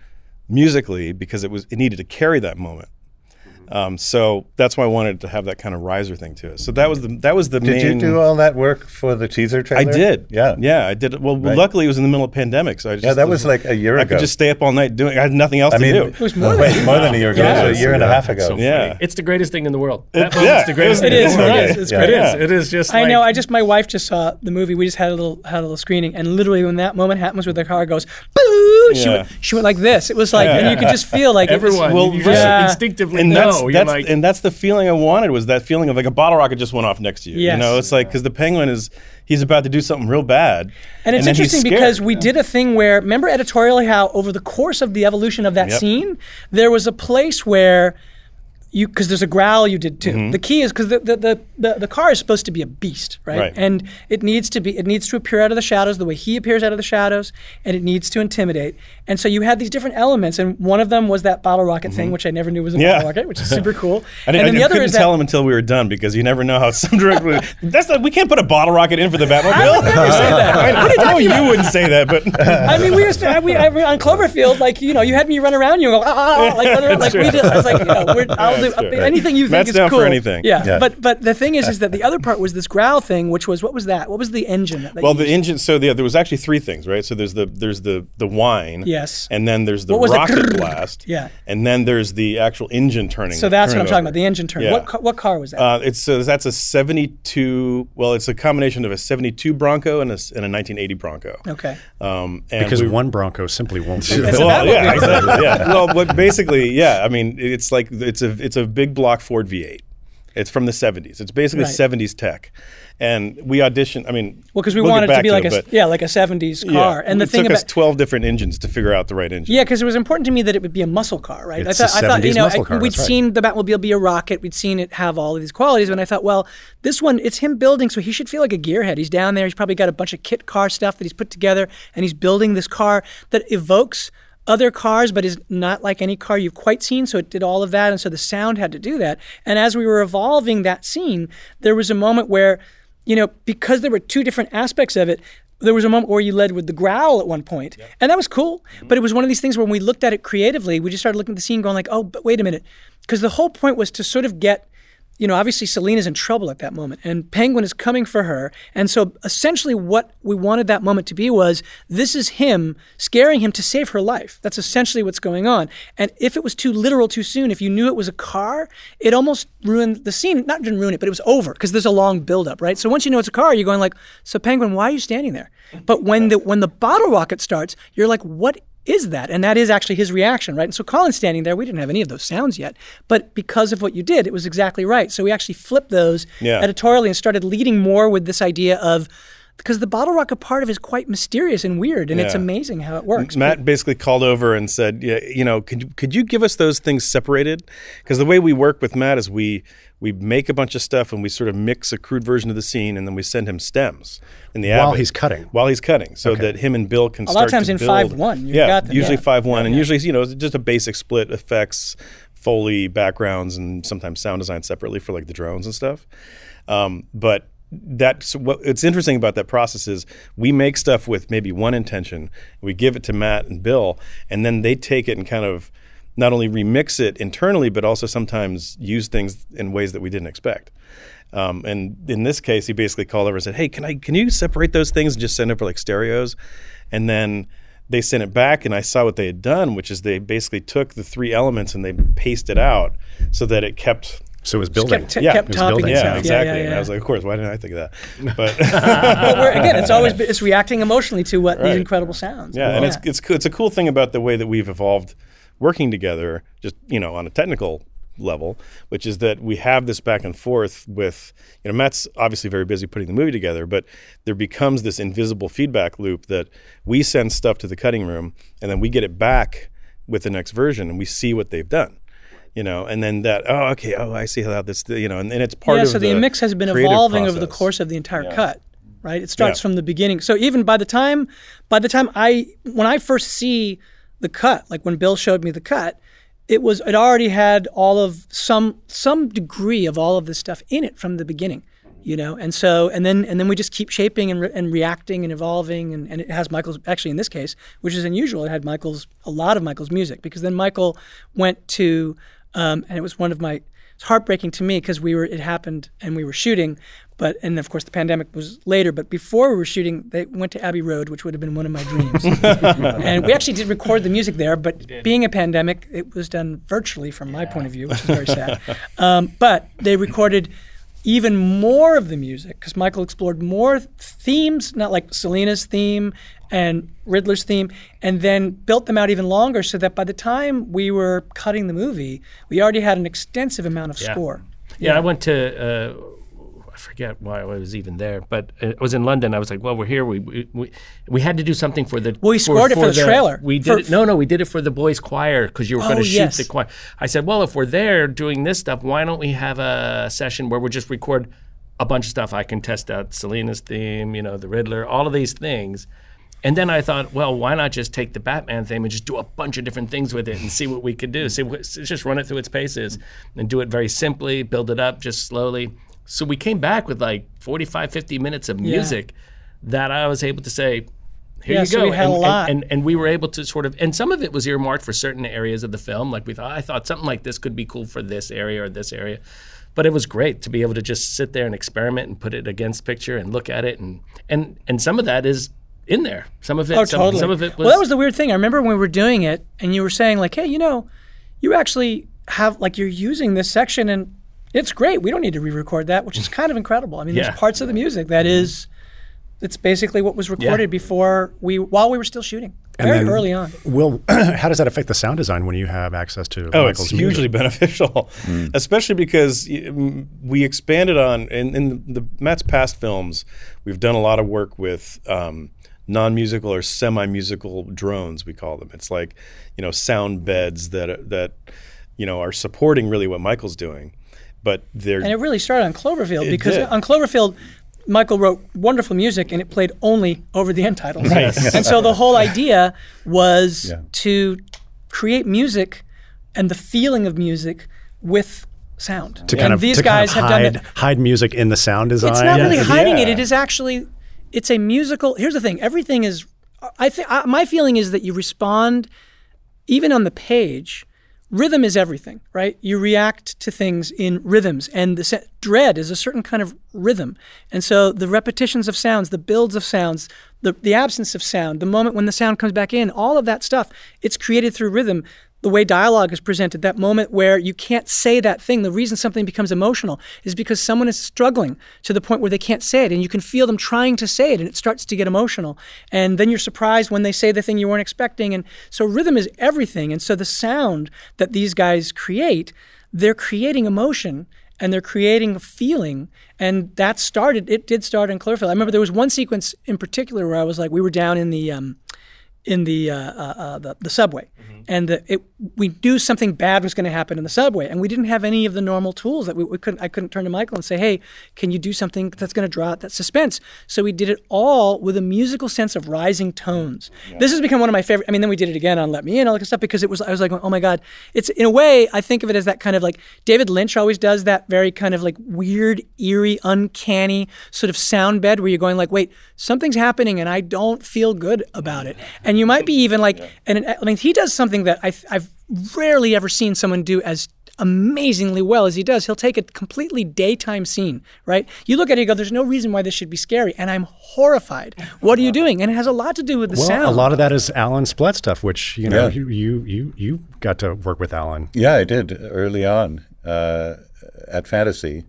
musically because it was it needed to carry that moment. Um, so that's why I wanted to have that kind of riser thing to it. So that was the that was the Did main. you do all that work for the teaser trailer? I did. Yeah. Yeah, I did. Well, Right. luckily it was in the middle of pandemic, so I just Yeah, that was like a year I ago. I could just stay up all night doing. I had nothing else I to do. It was more Wait, than more than a year ago. Yeah. It was a year and a half ago. So Yeah. It's the greatest thing in the world. It- That yeah. moment's the greatest It thing in is, the it world. is, it's Yeah. great. It Yeah. is. It is just I like, know. I just my wife just saw the movie. We just had a little had a little screening, and literally when that moment happens where the car goes boo, she Yeah. went she went like this. It was like, Yeah. and you could just feel like everyone, Well, you right. just Yeah. instinctively and know. that's, That's like, and that's the feeling I wanted was that feeling of like a bottle rocket just went off next to you. Yes. You know, it's like because the penguin is he's about to do something real bad, And it's he's interesting because we did a thing where, remember editorially how over the course of the evolution of that Yep. scene, there was a place where you because there's a growl you did too. The key is because the, the, the, the, the car is supposed to be a beast, right? Right. And it needs to be it needs to appear out of the shadows the way he appears out of the shadows, and it needs to intimidate. And so you had these different elements, and one of them was that bottle rocket thing, which I never knew was a Yeah. bottle rocket, which is super cool. I, and didn't, then I the other couldn't is that tell him until we were done because you never know how some director. That's not, we can't put a bottle rocket in for the Batmobile. never say that. I, you I know you about? wouldn't say that, but I mean, we to, we, I, on Cloverfield, like you know, you had me run around you go, ah, ah, ah, like, around, like we did. I was like, you know, we're, I'll do That's true. anything you think Matt's is down for cool. anything. Yeah. Yeah. but but the thing is, is that the other part was this growl thing, which was what was that? What was the engine? That well, the used? engine. So the, there was actually three things, right? So there's the there's the the whine. Yes. And then there's the What was the rocket grrr? blast. Yeah. And then there's the actual engine turning. so that's what I'm talking over. about. The engine turn. Yeah. What ca- what car was that? Uh, it's so that's a 72. Well, it's a combination of a 72 Bronco and a, s- and a 1980 Bronco. okay. Um, and Because we- one Bronco simply won't do It's it. a well, yeah, exactly. Yeah. Well, but basically, yeah. I mean, it's like it's a it's a big block Ford V8. It's from the 70s. It's basically Right. 70s tech, and we auditioned. I mean, Well, because we we'll wanted to back be like it, a yeah, like a '70s car. Yeah, and the it thing took us about 12 different engines to figure out the right engine. Yeah, because it was important to me that it would be a muscle car, right? It's I thought, a I thought, you know, muscle I- car, we'd right. seen the Batmobile be a rocket, we'd seen it have all of these qualities, and I thought, well, this one, it's him building, so he should feel like a gearhead. He's down there, he's probably got a bunch of kit car stuff that he's put together, and he's building this car that evokes other cars, but is not like any car you've quite seen. So it did all of that, and so the sound had to do that. And as we were evolving that scene, there was a moment where, you know, because there were two different aspects of it, there was a moment where you led with the growl at one point, and that was cool. Mm-hmm. But it was one of these things where when we looked at it creatively, we just started looking at the scene, going like, "Oh, but wait a minute," because the whole point was to sort of get, you know, obviously Selina's in trouble at that moment, and Penguin is coming for her, and so essentially what we wanted that moment to be was this is him scaring him to save her life. That's essentially what's going on. And if it was too literal too soon, if you knew it was a car, it almost ruined the scene. Not didn't ruin it, but it was over because there's a long buildup, right? So once you know it's a car, you're going like, so Penguin, why are you standing there? But when the when the bottle rocket starts, you're like, what is that? And that is actually his reaction, right? And so Colin's standing there. We didn't have any of those sounds yet, but because of what you did, it was exactly right. So we actually flipped those Yeah. editorially and started leading more with this idea of because the bottle rocket part of it is quite mysterious and weird, and it's amazing how it works. Matt basically called over and said, "Yeah, you know, could you, could you give us those things separated? Because the way we work with Matt is we we make a bunch of stuff and we sort of mix a crude version of the scene, and then we send him stems in the While Abbott. he's cutting. While he's cutting, so that him and Bill can A lot of times to in build. 5-1, you've yeah, got them, usually yeah. five one, and usually you know just a basic split effects, foley, backgrounds, and sometimes sound design separately for like the drones and stuff. Um, but that's what it's interesting about that process is we make stuff with maybe one intention, we give it to Matt and Bill, and then they take it and kind of not only remix it internally, but also sometimes use things in ways that we didn't expect. Um, and in this case, he basically called over and said, "Hey, can I can you separate those things and just send it for like stereos?" And then they sent it back, and I saw what they had done, which is they basically took the three elements and they pasted it out so that it kept So it was building. kept, Yeah, kept it was topping building. yeah, exactly. Yeah, yeah, And. I was like, of course, why didn't I think of that? But again, it's always it's reacting emotionally to what these incredible sounds. yeah, and it's it's it's a cool thing about the way that we've evolved working together, just you know, on a technical level, which is that we have this back and forth with you know Matt's obviously very busy putting the movie together, but there becomes this invisible feedback loop that we send stuff to the cutting room and then we get it back with the next version and we see what they've done. You know, and then that, oh, okay, oh, I see how this, you know, and, and it's part of the yeah, of so the, mix has been creative evolving over the course of the entire cut. Right, it starts Yeah. from the beginning. So even by the time, by the time I, when I first see the cut, like when Bill showed me the cut, it was it already had all of some some degree of all of this stuff in it from the beginning, you know. And so and then and then we just keep shaping and, re- and reacting and evolving, and, and it has Michael's actually in this case, which is unusual. It had Michael's a lot of Michael's music because then Michael went to, um, and it was one of my it's heartbreaking to me because we were it happened and we were shooting but and of course the pandemic was later but before we were shooting they went to abbey road which would have been one of my dreams. And we actually did record the music there but being a pandemic it was done virtually from my point of view which is very sad. Um, but they recorded even more of the music because michael explored more themes not like selina's theme and riddler's theme and then built them out even longer so that by the time we were cutting the movie we already had an extensive amount of score Yeah, I went to uh, I forget why I was even there, but I was in London. I was like, well, we're here. We we, we, we had to do something for the. Well, we scored it for the trailer. We did For- it. No, no, we did it for the boys' choir because you were going Oh, to shoot yes. the choir. I said, well, if we're there doing this stuff, why don't we have a session where we just record a bunch of stuff? I can test out Selina's theme, you know, the Riddler, all of these things. And then I thought, well, why not just take the Batman theme and just do a bunch of different things with it and see what we could do? See, what- just run it through its paces and do it very simply, build it up just slowly. So we came back with like 45, 50 minutes of music that I was able to say, here Yeah, you so go. we had and, a and- lot. And, and we were able to sort of, and some of it was earmarked for certain areas of the film. Like we thought, I thought something like this could be cool for this area or this area. But it was great to be able to just sit there and experiment and put it against picture and look at it. And, and, and some of that is in there. Some of it, Oh, some, totally. some of it was. well, that was the weird thing. I remember when we were doing it, and you were saying like, "Hey, you know, you actually have like you're using this section, and it's great. We don't need to re-record that, which is kind of incredible. I mean, Yeah. there's parts of the music that is, it's basically what was recorded before we while we were still shooting, very early on. Will, how does that affect the sound design when you have access to Oh, Michael's it's hugely music? beneficial, especially because mm, we expanded on in, in the Matt's past films. We've done a lot of work with um, non-musical or semi-musical drones. We call them. It's like you know sound beds that that you know are supporting really what Michael's doing, but they're And it really started on Cloverfield because did. on Cloverfield, Michael wrote wonderful music and it played only over the end titles. and so the whole idea was Yeah. to create music and the feeling of music with sound. to and kind of these to guys kind of have done that. hide music in the sound design. It's not really Yeah. hiding it. It is actually, it's a musical. Here's the thing. Everything is. I think my feeling is that you respond, even on the page. Rhythm is everything, right? You react to things in rhythms, and the se- dread is a certain kind of rhythm. And so the repetitions of sounds, the builds of sounds, the, the absence of sound, the moment when the sound comes back in, all of that stuff, it's created through rhythm. The way dialogue is presented, that moment where you can't say that thing, the reason something becomes emotional is because someone is struggling to the point where they can't say it, and you can feel them trying to say it, and it starts to get emotional. And then you're surprised when they say the thing you weren't expecting. And so rhythm is everything. And so the sound that these guys create, they're creating emotion and they're creating feeling. And that started, it did start in Cloverfield. I remember there was one sequence in particular where I was like, we were down in the, um, in the uh, uh, uh, the, the subway, and the, it, we knew something bad was going to happen in the subway, and we didn't have any of the normal tools that we, we couldn't. I couldn't turn to Michael and say, "Hey, can you do something that's going to draw out that suspense?" So we did it all with a musical sense of rising tones. This has become one of my favorite. I mean, then we did it again on Let Me In, all that stuff, because it was. I was like, "Oh my God!" It's in a way, I think of it as that kind of like David Lynch always does that very kind of like weird, eerie, uncanny sort of sound bed where you're going like, "Wait, something's happening, and I don't feel good about it." And you might be even like, and I mean, he does something that I, I've rarely ever seen someone do as amazingly well as he does. He'll take a completely daytime scene, right? You look at it and go, there's no reason why this should be scary. And I'm horrified. What are you doing? And it has a lot to do with the Well, sound. a lot of that is Alan Splet stuff, which you know Yeah. you, you you you got to work with Alan. Yeah, I did early on uh, at Fantasy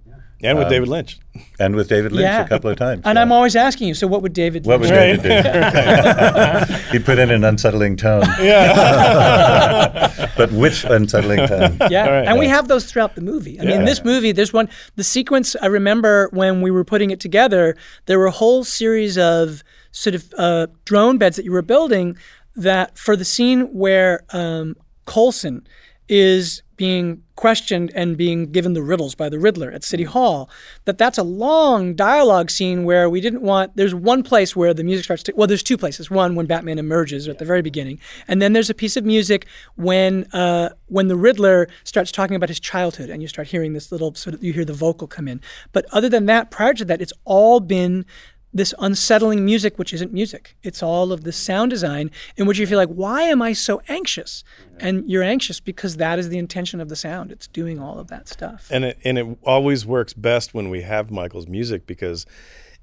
and with David Lynch. and with David Lynch Yeah. a couple of times. and yeah. I'm always asking you, so what would David What would do? David do? he put in an unsettling tone. Yeah. but which unsettling tone? Yeah, and we have those throughout the movie. I mean, this movie, there's one, the sequence. I remember when we were putting it together, there were a whole series of sort of uh, drone beds that you were building. That for the scene where um, Colson is being questioned and being given the riddles by the Riddler at City Hall, that that's a long dialogue scene where we didn't want. There's one place where the music starts to. Well, there's two places. One when Batman emerges at the very beginning, and then there's a piece of music when uh, when the Riddler starts talking about his childhood, and you start hearing this little sort of you hear the vocal come in. But other than that, prior to that, it's all been this unsettling music, which isn't music. It's all of the sound design in which you feel like, why am I so anxious? And you're anxious because that is the intention of the sound. It's doing all of that stuff. and it, and it always works best when we have Michael's music because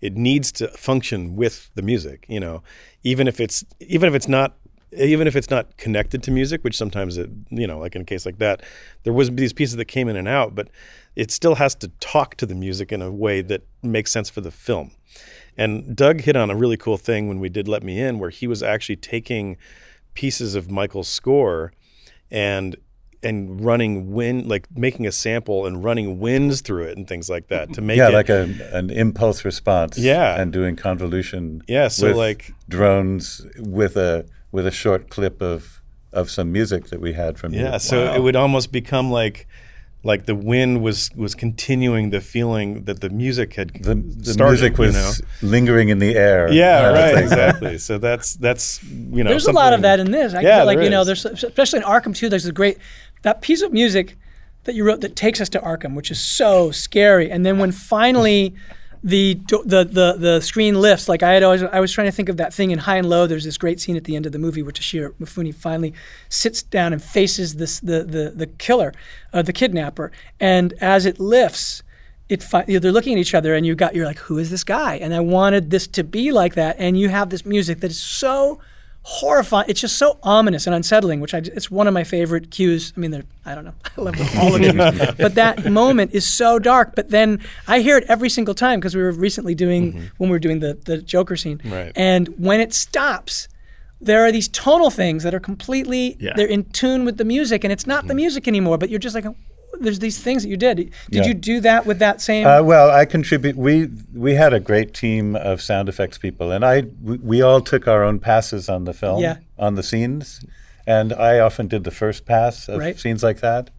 it needs to function with the music. You know, even if it's even if it's not even if it's not connected to music, which sometimes it you know like in a case like that, there was these pieces that came in and out, but it still has to talk to the music in a way that makes sense for the film. And Doug hit on a really cool thing when we did Let Me In, where he was actually taking pieces of Michael's score and and running wind, like making a sample and running winds through it and things like that to make yeah, it like a, an impulse response. Yeah. and doing convolution. Yeah, so like- drones with a with a short clip of of some music that we had from you. Yeah, so it would almost become like like the wind was was continuing the feeling that the music had the, the started, music you was know? lingering in the air. Yeah, right, thing. exactly. So that's that's you know There's a lot of that in this. I Yeah, feel like there you know, there's especially in Arkham too. There's a great that piece of music that you wrote that takes us to Arkham, which is so scary. And then when finally the the the the screen lifts, like I had always I was trying to think of that thing in High and Low. There's this great scene at the end of the movie where Toshiro Mifune finally sits down and faces this the the the killer, uh, the kidnapper, and as it lifts it fi- they're looking at each other and you got you're like who is this guy? And i wanted this to be like that. And you have this music that is so horrifying. It's just so ominous and unsettling which I, it's one of my favorite cues. I mean they're i don't know. I love them, all of cues but that moment is so dark. But then i hear it every single time because we were recently doing mm-hmm. when we were doing the, the joker scene. Right. and when it stops there are these tonal things that are completely Yeah. they're in tune with the music and it's not the mm-hmm. music anymore but you're just like there's these things that you did did Yeah. you do that with that same Uh, well, I contribute. We we had a great team of sound effects people, and I we, we all took our own passes on the film, Yeah. on the scenes, and I often did the first pass of Right. scenes like that,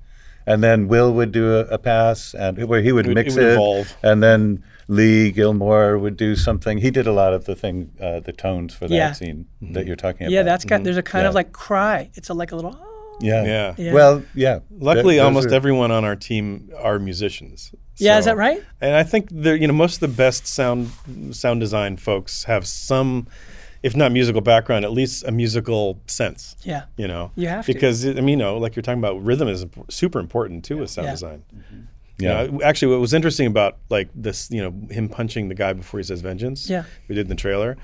and then Will would do a, a pass, and where he would would- mix it would it, evolve. and then Lee Gilmore would do something. He did a lot of the thing, uh, the tones for that Yeah. scene that you're talking about. Yeah, about. that's got. There's a kind of like cry. It's a, like a little. Yeah. Yeah. Yeah. Well, yeah. Luckily, Th- almost are- everyone on our team are musicians. Yeah, is that right? And I think they're you know most of the best sound sound design folks have some, if not musical background, at least a musical sense. Yeah. You know, You have to. because I mean, you know, like you're talking about, rhythm is imp- super important too with sound Yeah. design. Yeah. You know, actually, what was interesting about like this, you know, him punching the guy before he says vengeance. Yeah. we did in the trailer.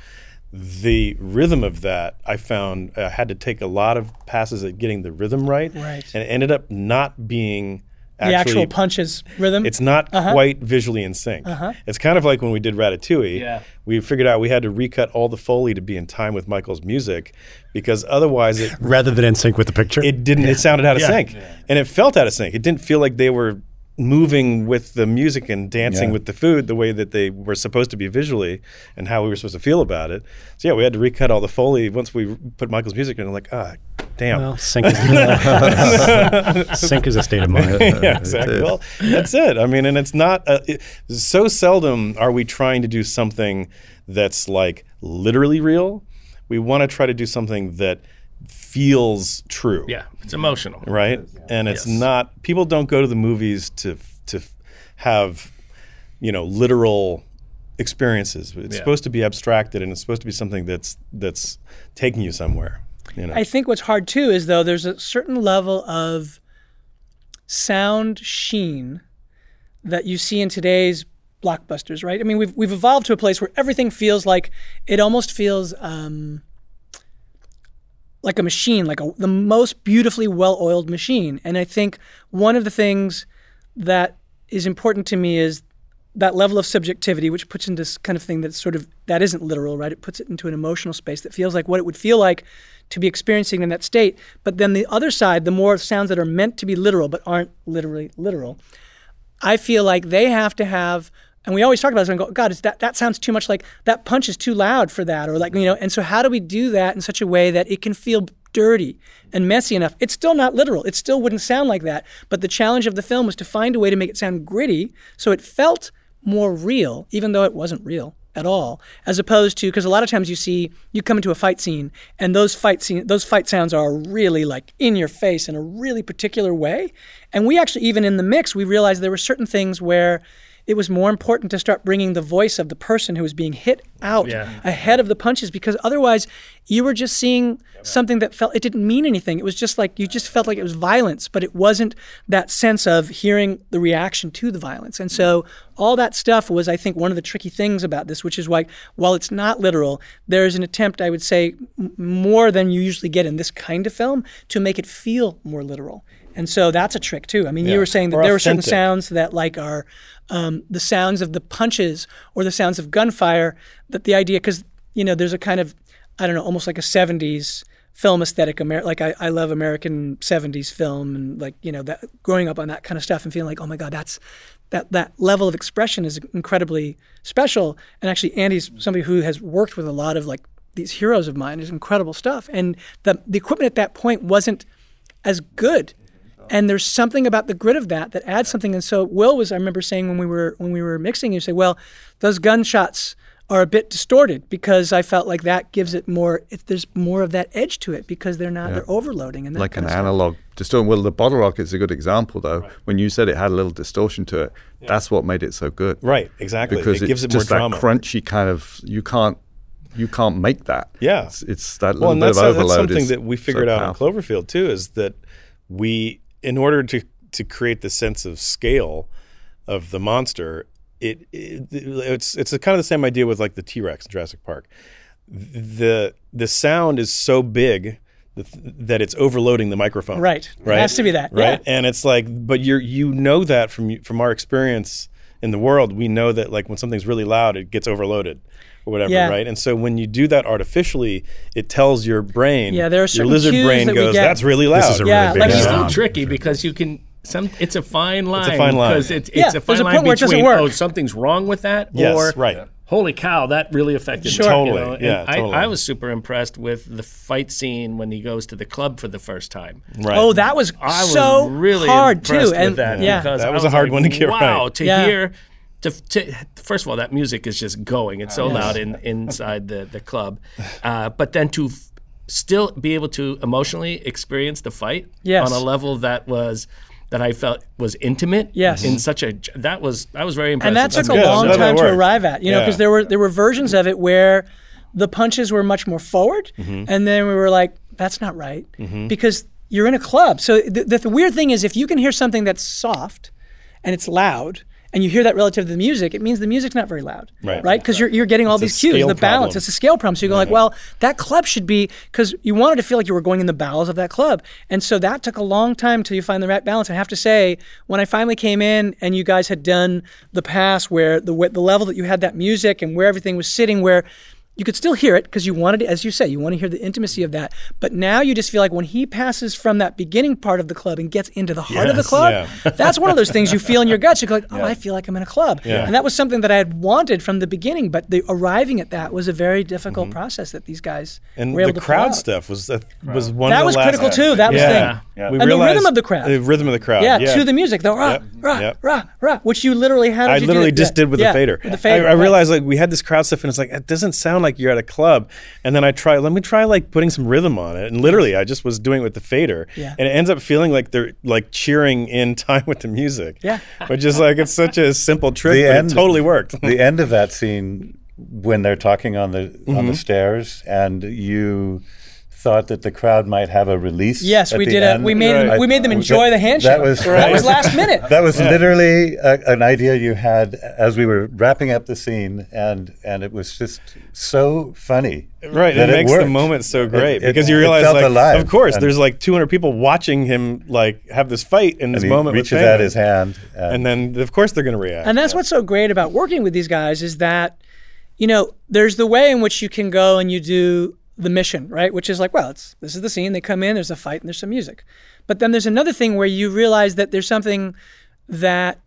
The rhythm of that, I found I had to take a lot of passes at getting the rhythm right, Right. and it ended up not being The actually actual punches rhythm. it's not Uh-huh. quite visually in sync. It's kind of like when we did Ratatouille. Yeah. We figured out we had to recut all the foley to be in time with Michael's music because otherwise it rather than in sync with the picture. it didn't it sounded out of sync. And it felt out of sync. It didn't feel like they were moving with the music and dancing Yeah. with the food the way that they were supposed to be visually and how we were supposed to feel about it. So yeah, we had to recut all the foley once we put Michael's music in. I'm like, ah, damn. well, sync is, sync is a state of mind. yeah, exactly. Well, that's it. I mean, and it's not uh, it, so seldom are we trying to do something that's like literally real. We want to try to do something that feels true. Yeah, it's emotional. Right. And it's Yes. not. People don't go to the movies to to have, you know, literal experiences. It's Yeah. supposed to be abstracted, and it's supposed to be something that's that's taking you somewhere. You know. I think what's hard too is though there's a certain level of sound sheen that you see in today's blockbusters, right? I mean, we've we've evolved to a place where everything feels like it almost feels um, like a machine, like a, the most beautifully well-oiled machine. And I think one of the things that is important to me is that level of subjectivity, which puts into this kind of thing that's sort of that isn't literal, right? It puts it into an emotional space that feels like what it would feel like to be experiencing in that state. But then the other side, the more sounds that are meant to be literal but aren't literally literal, I feel like they have to have, and we always talk about this and go, God, is that that sounds too much like that punch is too loud for that, or like you know. And so, how do we do that in such a way that it can feel dirty and messy enough? It's still not literal. It still wouldn't sound like that. But the challenge of the film was to find a way to make it sound gritty, so it felt more real, even though it wasn't real at all as opposed to because a lot of times you see you come into a fight scene and those fight scene those fight sounds are really like in your face in a really particular way and we actually even in the mix we realized there were certain things where it was more important to start bringing the voice of the person who was being hit out Yeah. ahead of the punches because otherwise you were just seeing something that felt it didn't mean anything. It was just like you just felt like it was violence but it wasn't that sense of hearing the reaction to the violence. And so all that stuff was i think one of the tricky things about this which is why while it's not literal there's an attempt i would say m- more than you usually get in this kind of film to make it feel more literal and so that's a trick too i mean you were saying that Or there were certain sounds that like are um, the sounds of the punches or the sounds of gunfire that the idea because you know there's a kind of i don't know almost like a 70s film aesthetic. Amer- like I, I love American '70s film, and like you know that growing up on that kind of stuff and feeling like, oh my god, that's that that level of expression is incredibly special. And actually, Andy's somebody who has worked with a lot of like these heroes of mine. Is incredible stuff, and the the equipment at that point wasn't as good. And there's something about the grit of that that adds something. And so Will was, I remember saying when we were when we were mixing, you say, well, those gunshots are a bit distorted because I felt like that gives it more. It, there's more of that edge to it because they're not. They're overloading and like an kind of stuff. analog distortion. Well, the bottle rocket is a good example, though. When you said it had a little distortion to it, that's what made it so good. Right, exactly. Because it gives it's it more just that drama. crunchy kind of. You can't. You can't make that. Yeah. It's, it's that well, little and bit that's, uh, of overload. that's something is that we so figured out powerful. on Cloverfield too. Is that we, in order to to create the sense of scale of the monster, it, it it's it's a kind of the same idea with like the T Rex in Jurassic Park. The the sound is so big that, it's overloading the microphone. Right. Right. It has to be that. Right. Yeah. And it's like, but you're you know that from from our experience in the world, we know that like when something's really loud, it gets overloaded or whatever, Yeah. right? And so when you do that artificially, it tells your brain. Yeah, there are your certain lizard cues brain that we goes, get. "That's really loud." This is a Yeah, really big like It's you- still tricky because you can. Some it's a fine line. a fine line. because it's, Yeah, it's a there's fine a line point where it doesn't between work. oh something's wrong with that Yes, or right. holy cow that really affected Sure. me. Totally, You know? And yeah, I, totally. I was super impressed with the fight scene when he goes to the club for the first time. right. Oh, that was I was so really hard impressed too. And with that yeah, because That I was a hard like, one to get wow, right. Wow, to Yeah. hear. To, to, first of all, that music is just going. It's so loud in, inside the, the club. Uh, but then to f- still be able to emotionally experience the fight Yes. on a level that was that I felt was intimate. Yes. In such a that was I was very impressed. and that took a good. Long glad that time to arrive at. You know, because there were there were versions of it where the punches were much more forward, Mm-hmm. and then we were like, that's not right because you're in a club. So the, the, the weird thing is, if you can hear something that's soft and it's loud. And you hear that relative to the music, it means the music's not very loud, Right. Right? Because you're, you're getting all It's these cues, the balance. problem. It's a scale problem. So you go like, well, that club should be because you wanted to feel like you were going in the bowels of that club, and so that took a long time till you find the right balance. I have to say, when I finally came in and you guys had done the pass where the the level that you had that music and where everything was sitting, where you could still hear it because you wanted, as you say, you want to hear the intimacy of that. But now you just feel like when he passes from that beginning part of the club and gets into the heart of the club, yeah. that's one of those things you feel in your guts. You go like, oh, I feel like I'm in a club, and that was something that I had wanted from the beginning. But the arriving at that was a very difficult process that these guys Mm-hmm. and were able the to pull crowd out. stuff was uh, was one That of the. That was last critical too. That was yeah. thing. Yeah. We And the rhythm of the crowd. The rhythm of the crowd. Yeah, Yeah, to the music, the rah, Yep, rah, yep. rah, rah, which you literally had. I literally just did with the fader. With the fader. I, I realized like we had this crowd stuff, and it's like it doesn't sound like you're at a club. And then I try, let me try like putting some rhythm on it, and literally I just was doing it with the fader, Yeah. and it ends up feeling like they're like cheering in time with the music. Yeah. which is like it's such a simple trick, The but end- it totally worked. the end of that scene when they're talking on the on Mm-hmm. the stairs and you thought that the crowd might have a release Yes, at we the did. end. A, we made Right. we made them enjoy the handshake. that was- that was last minute. that was literally a, an idea you had as we were wrapping up the scene and and it was just so funny Right, that it makes the moment so great It- because you realize, like, alive. of course, And- there's like 200 people watching him like have this fight in this and he moment. with reaches Penguin. out his hand and then of course they're going to react. And that's what's so great about working with these guys is that, you know, there's the way in which you can go and you do the mission, right? Which is like, well, it's this is the scene. They come in, there's a fight, and there's some music. But then there's another thing where you realize that there's something that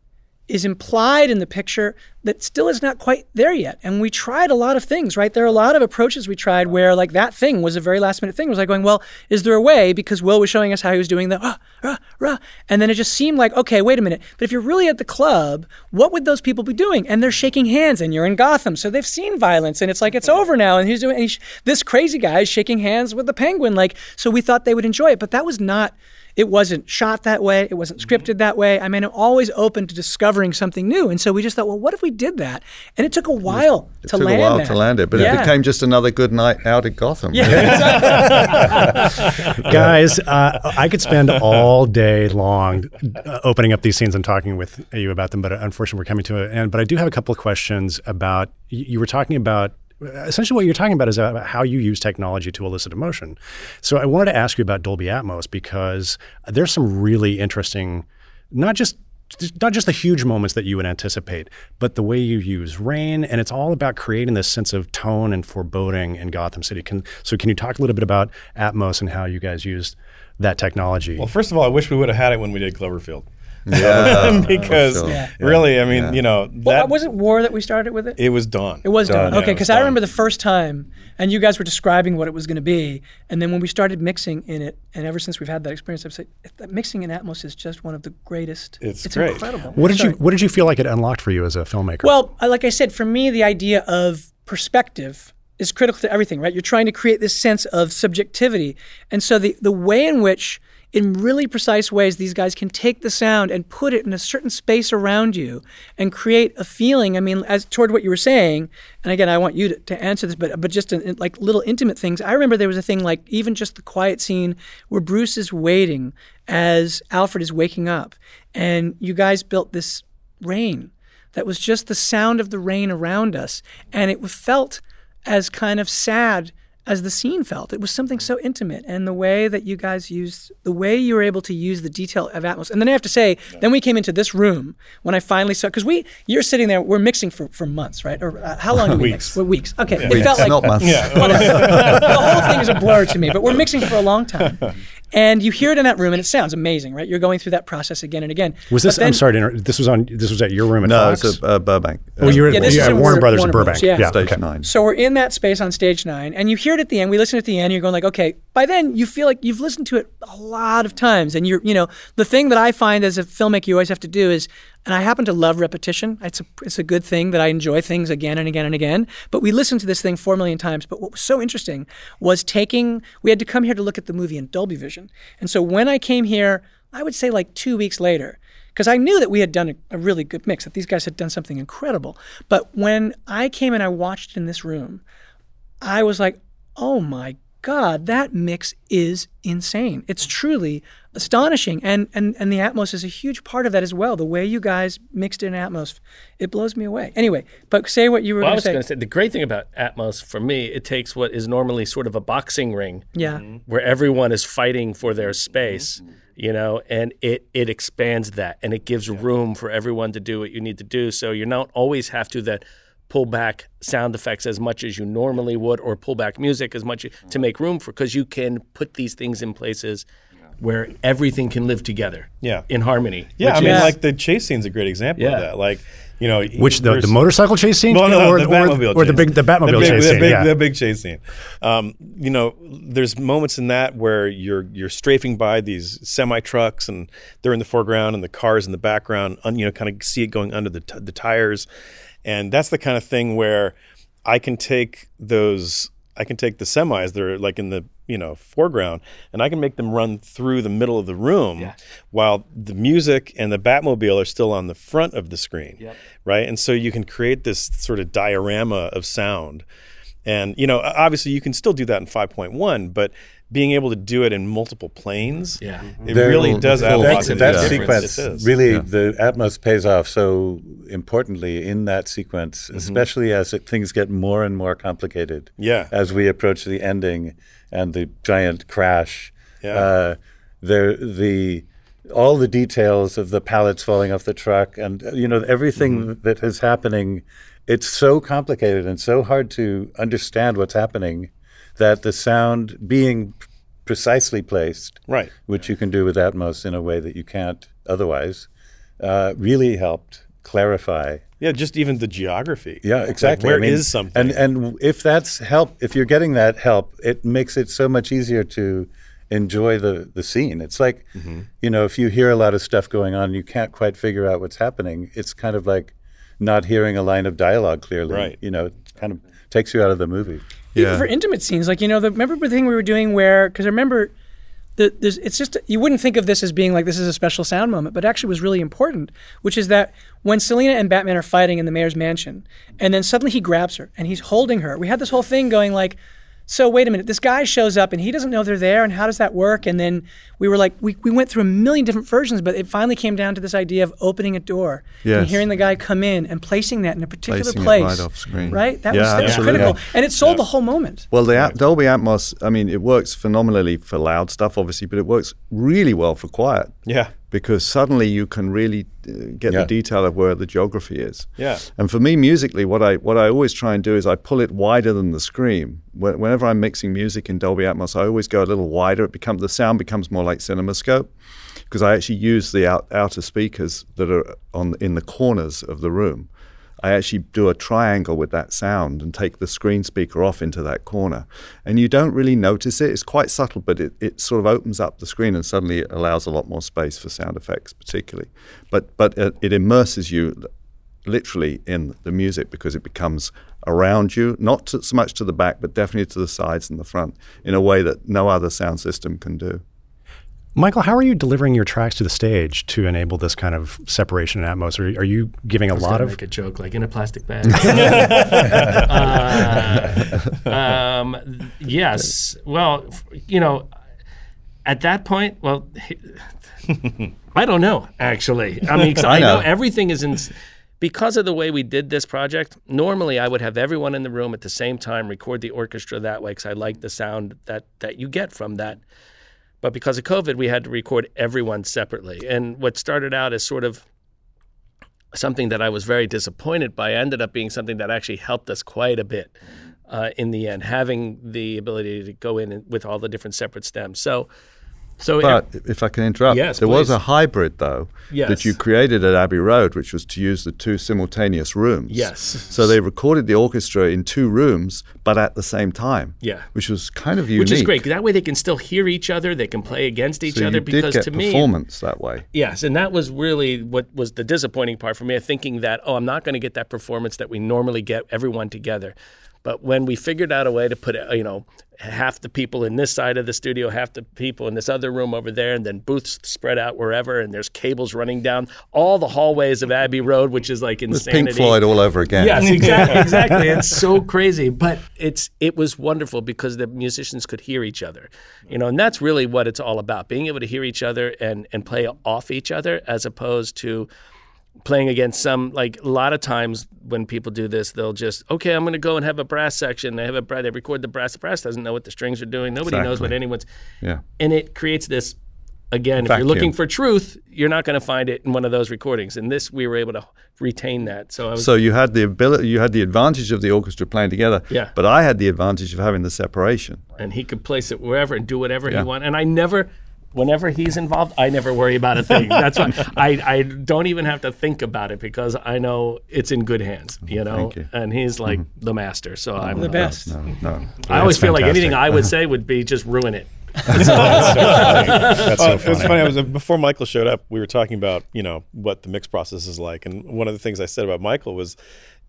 is implied in the picture that still is not quite there yet. And we tried a lot of things, right? There are a lot of approaches we tried where like that thing was a very last minute thing. It was like going, well, is there a way? Because Will was showing us how he was doing the rah, rah, rah. And then it just seemed like, okay, wait a minute. But if you're really at the club, what would those people be doing? And they're shaking hands and you're in Gotham. So they've seen violence and it's like, it's over now. And he's doing, and he's, this crazy guy is shaking hands with the penguin. Like, so we thought they would enjoy it, but that was not it wasn't shot that way. It wasn't scripted that way. I mean, I'm always open to discovering something new. And so we just thought, well, what if we did that? And it took a while to land It to took land a while that. to land it, but Yeah. it became just another good night out at Gotham. Yeah, Guys, uh, I could spend all day long uh, opening up these scenes and talking with you about them, but unfortunately, we're coming to an end. But I do have a couple of questions about. You you were talking about essentially what you're talking about is about how you use technology to elicit emotion. So I wanted to ask you about Dolby Atmos because there's some really interesting, not just not just the huge moments that you would anticipate, but the way you use rain, and it's all about creating this sense of tone and foreboding in Gotham City. Can so can you talk a little bit about Atmos and how you guys used that technology? Well, first of all, I wish we would have had it when we did Cloverfield. Yeah, because sure. Yeah. really, I mean, you know, Well, that was it War that we started with it? it was Dawn. It was dawn. Done, Okay, because was I remember the first time, and you guys were describing what it was going to be, and then when we started mixing in it, and ever since we've had that experience, I've said that mixing in Atmos is just one of the greatest. It's it's great. incredible. what did Sorry. you What did you feel like it unlocked for you as a filmmaker? Well, like I said, for me, the idea of perspective is critical to everything, right? You're trying to create this sense of subjectivity. And so the, the way in which, in really precise ways, these guys can take the sound and put it in a certain space around you and create a feeling. I mean, as toward what you were saying, and again, I want you to, to answer this, but but just in, in, like little intimate things. I remember there was a thing like even just the quiet scene where Bruce is waiting as Alfred is waking up, and you guys built this rain that was just the sound of the rain around us. And it felt as kind of sad as the scene felt. It was something so intimate. And the way that you guys used, the way you were able to use the detail of Atmos. And then I have to say, then we came into this room when I finally saw, because we, you're sitting there, we're mixing for, for months, right? Or uh, how long did we mix? Weeks. Well, weeks. Okay. It felt like, not months. the whole thing is a blur to me, but we're mixing for a long time. And you hear it in that room, and it sounds amazing, right? You're going through that process again and again. was this? Then- I'm sorry to inter- This was on. This was at your room at No, Fox. it's a, uh, Burbank. oh, you were Yeah, at, this you is at Warner Warner- Brothers in Burbank. Bros, yeah. yeah. Stage okay. nine. So we're in that space on stage nine, and you hear it at the end. We listen at the end. You're going like, okay. By then, you feel like you've listened to it a lot of times, and you're, you know, the thing that I find as a filmmaker, you always have to do is, and I happen to love repetition. It's a, it's a good thing that I enjoy things again and again and again. But we listened to this thing four million times. But what was so interesting was taking. We had to come here to look at the movie in Dolby Vision, and so when I came here, I would say like two weeks later because I knew that we had done a, a really good mix, that these guys had done something incredible. But when I came and I watched in this room, I was like, oh my God, that mix is insane. It's truly astonishing. And, and, and the Atmos is a huge part of that as well. The way you guys mixed in Atmos, it blows me away. Anyway, but say what you were Well, going to say. I was going to say the great thing about Atmos for me, it takes what is normally sort of a boxing ring, Yeah. Mm-hmm. where everyone is fighting for their space, mm-hmm. you know, and it it expands that and it gives room for everyone to do what you need to do. So you don't always have to that pull back sound effects as much as you normally would, or pull back music as much to mm-hmm. make room for, because you can put these things in places where everything can live together, Yeah. in harmony. Yeah, I mean, is- like the chase scene's a great example Yeah. of that. Like, you know, Which the, the motorcycle chase scene, Well, no, or, the or- Batmobile or the chase. big the Batmobile the big, chase the scene? big, yeah. the big chase scene. Um, you know, there's moments in that where you're you're strafing by these semi trucks and they're in the foreground and the cars in the background. Un, you know, kind of see it going under the t- the tires, and that's the kind of thing where I can take those. I can take the semis that are like in the you know foreground, and I can make them run through the middle of the room, while the music and the Batmobile are still on the front of the screen, right? And so you can create this sort of diorama of sound, and you know obviously you can still do that in 5.1, but being able to do it in multiple planes, Yeah. it There- really does add a that, lot to that the sequence It is. really the Atmos pays off so importantly in that sequence, mm-hmm. especially as it, things get more and more complicated. Yeah. as we approach the ending and the giant crash. Yeah. Uh, there the all the details of the pallets falling off the truck and uh, you know everything that is happening. It's so complicated and so hard to understand what's happening that the sound being precisely placed Right. which you can do with Atmos in a way that you can't otherwise, uh, really helped clarify. Yeah, just even the geography. Yeah, Like, exactly. where I mean, is something? And and if that's help, if you're getting that help, it makes it so much easier to enjoy the the scene. It's like, Mm-hmm. you know, if you hear a lot of stuff going on and you can't quite figure out what's happening, it's kind of like not hearing a line of dialogue clearly. Right. You know, it kind of takes you out of the movie. Yeah. Even for intimate scenes, like you know, the remember the thing we were doing where because I remember the, it's just you wouldn't think of this as being like this is a special sound moment, but actually was really important, which is that when Selina and Batman are fighting in the mayor's mansion, and then suddenly he grabs her and he's holding her. We had this whole thing going like. So wait a minute, this guy shows up and he doesn't know they're there, and how does that work? And then we were like, we, we went through a million different versions, but it finally came down to this idea of opening a door and hearing the guy come in and placing that in a particular Placing it place, right off screen. Right? That Yeah, was, that was absolutely. critical, and it sold the whole moment. Well, the At- Dolby Atmos, I mean, it works phenomenally for loud stuff, obviously, but it works really well for quiet. yeah. Because suddenly you can really uh, get Yeah. the detail of where the geography is. Yeah. And for me, musically, what I what I always try and do is I pull it wider than the scream. Wh- Whenever I'm mixing music in Dolby Atmos, I always go a little wider. It becomes the sound becomes more like CinemaScope because I actually use the out, outer speakers that are on in the corners of the room. I actually do a triangle with that sound and take the screen speaker off into that corner. And you don't really notice it. It's quite subtle, but it, it sort of opens up the screen and suddenly it allows a lot more space for sound effects, particularly. But, but it, it immerses you literally in the music because it becomes around you, not to, so much to the back, but definitely to the sides and the front in a way that no other sound system can do. Michael, how are you delivering your tracks to the stage to enable this kind of separation in Atmos? Are, are you giving a lot Gotta of make a joke like in a plastic bag. uh, um, yes. Well, you know, at that point, well, I don't know actually. I mean, 'cause I, know. know. everything is in. Because of the way we did this project, normally I would have everyone in the room at the same time record the orchestra that way because I like the sound that that you get from that. But because of COVID, we had to record everyone separately. And what started out as sort of something that I was very disappointed by ended up being something that actually helped us quite a bit uh, in the end, having the ability to go in with all the different separate stems. So, so But if I can interrupt, Yes, there was a hybrid though Yes. that you created at Abbey Road, which was to use the two simultaneous rooms. Yes. So they recorded the orchestra in two rooms, but at the same time. Yeah. Which was kind of unique. which is great. that way they can still hear each other, they can play against each So other. because get to me, performance that way. Yes, and that was really what was the disappointing part for me, thinking that, oh, I'm not going to get that performance that we normally get everyone together. But when we figured out a way to put, uh, you know, half the people in this side of the studio, half the people in this other room over there, and then booths spread out wherever, and there's cables running down all the hallways of Abbey Road, which is like It was insanity. Pink Floyd all over again. Yes, exactly, exactly. It's so crazy, but it's it was wonderful because the musicians could hear each other, you know, and that's really what it's all about: being able to hear each other and and play off each other, as opposed to playing against some like a lot of times when people do this they'll just okay i'm going to go and have a brass section they have a brass they record the brass the brass doesn't know what the strings are doing nobody knows what anyone's Yeah. and it creates this again if you're looking for truth you're not going to find it in one of those recordings and this we were able to retain that so i was So you had the ability, you had the advantage of the orchestra playing together. Yeah. But I had the advantage of having the separation. and he could place it wherever and do whatever Yeah. he wanted. And I never, whenever he's involved, I never worry about a thing. That's why I, I don't even have to think about it because I know it's in good hands, you mm-hmm. know. Thank you. And he's like mm-hmm. the master, so oh, I'm The best. No, no. I always That's feel like anything. I would say would be just ruin it. That's so Oh, funny. it's funny. I was uh, before Michael showed up. We were talking about you know what the mix process is like, and one of the things I said about Michael was.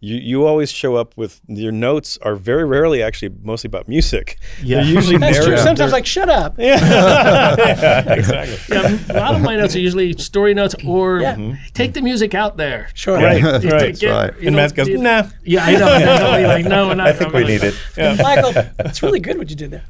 You, you always show up with your notes are very rarely actually mostly about music. Yeah. They're usually That's true. narrative. Sometimes like shut up. yeah, exactly. Yeah, a lot of my notes are usually story notes or Yeah. take the music out there. Sure. Right, You right. take That's right. you And know, Matt goes, nah. Yeah, I know. I know. You're like, no, we're not. I think we need it. Michael, it's really good what you did there.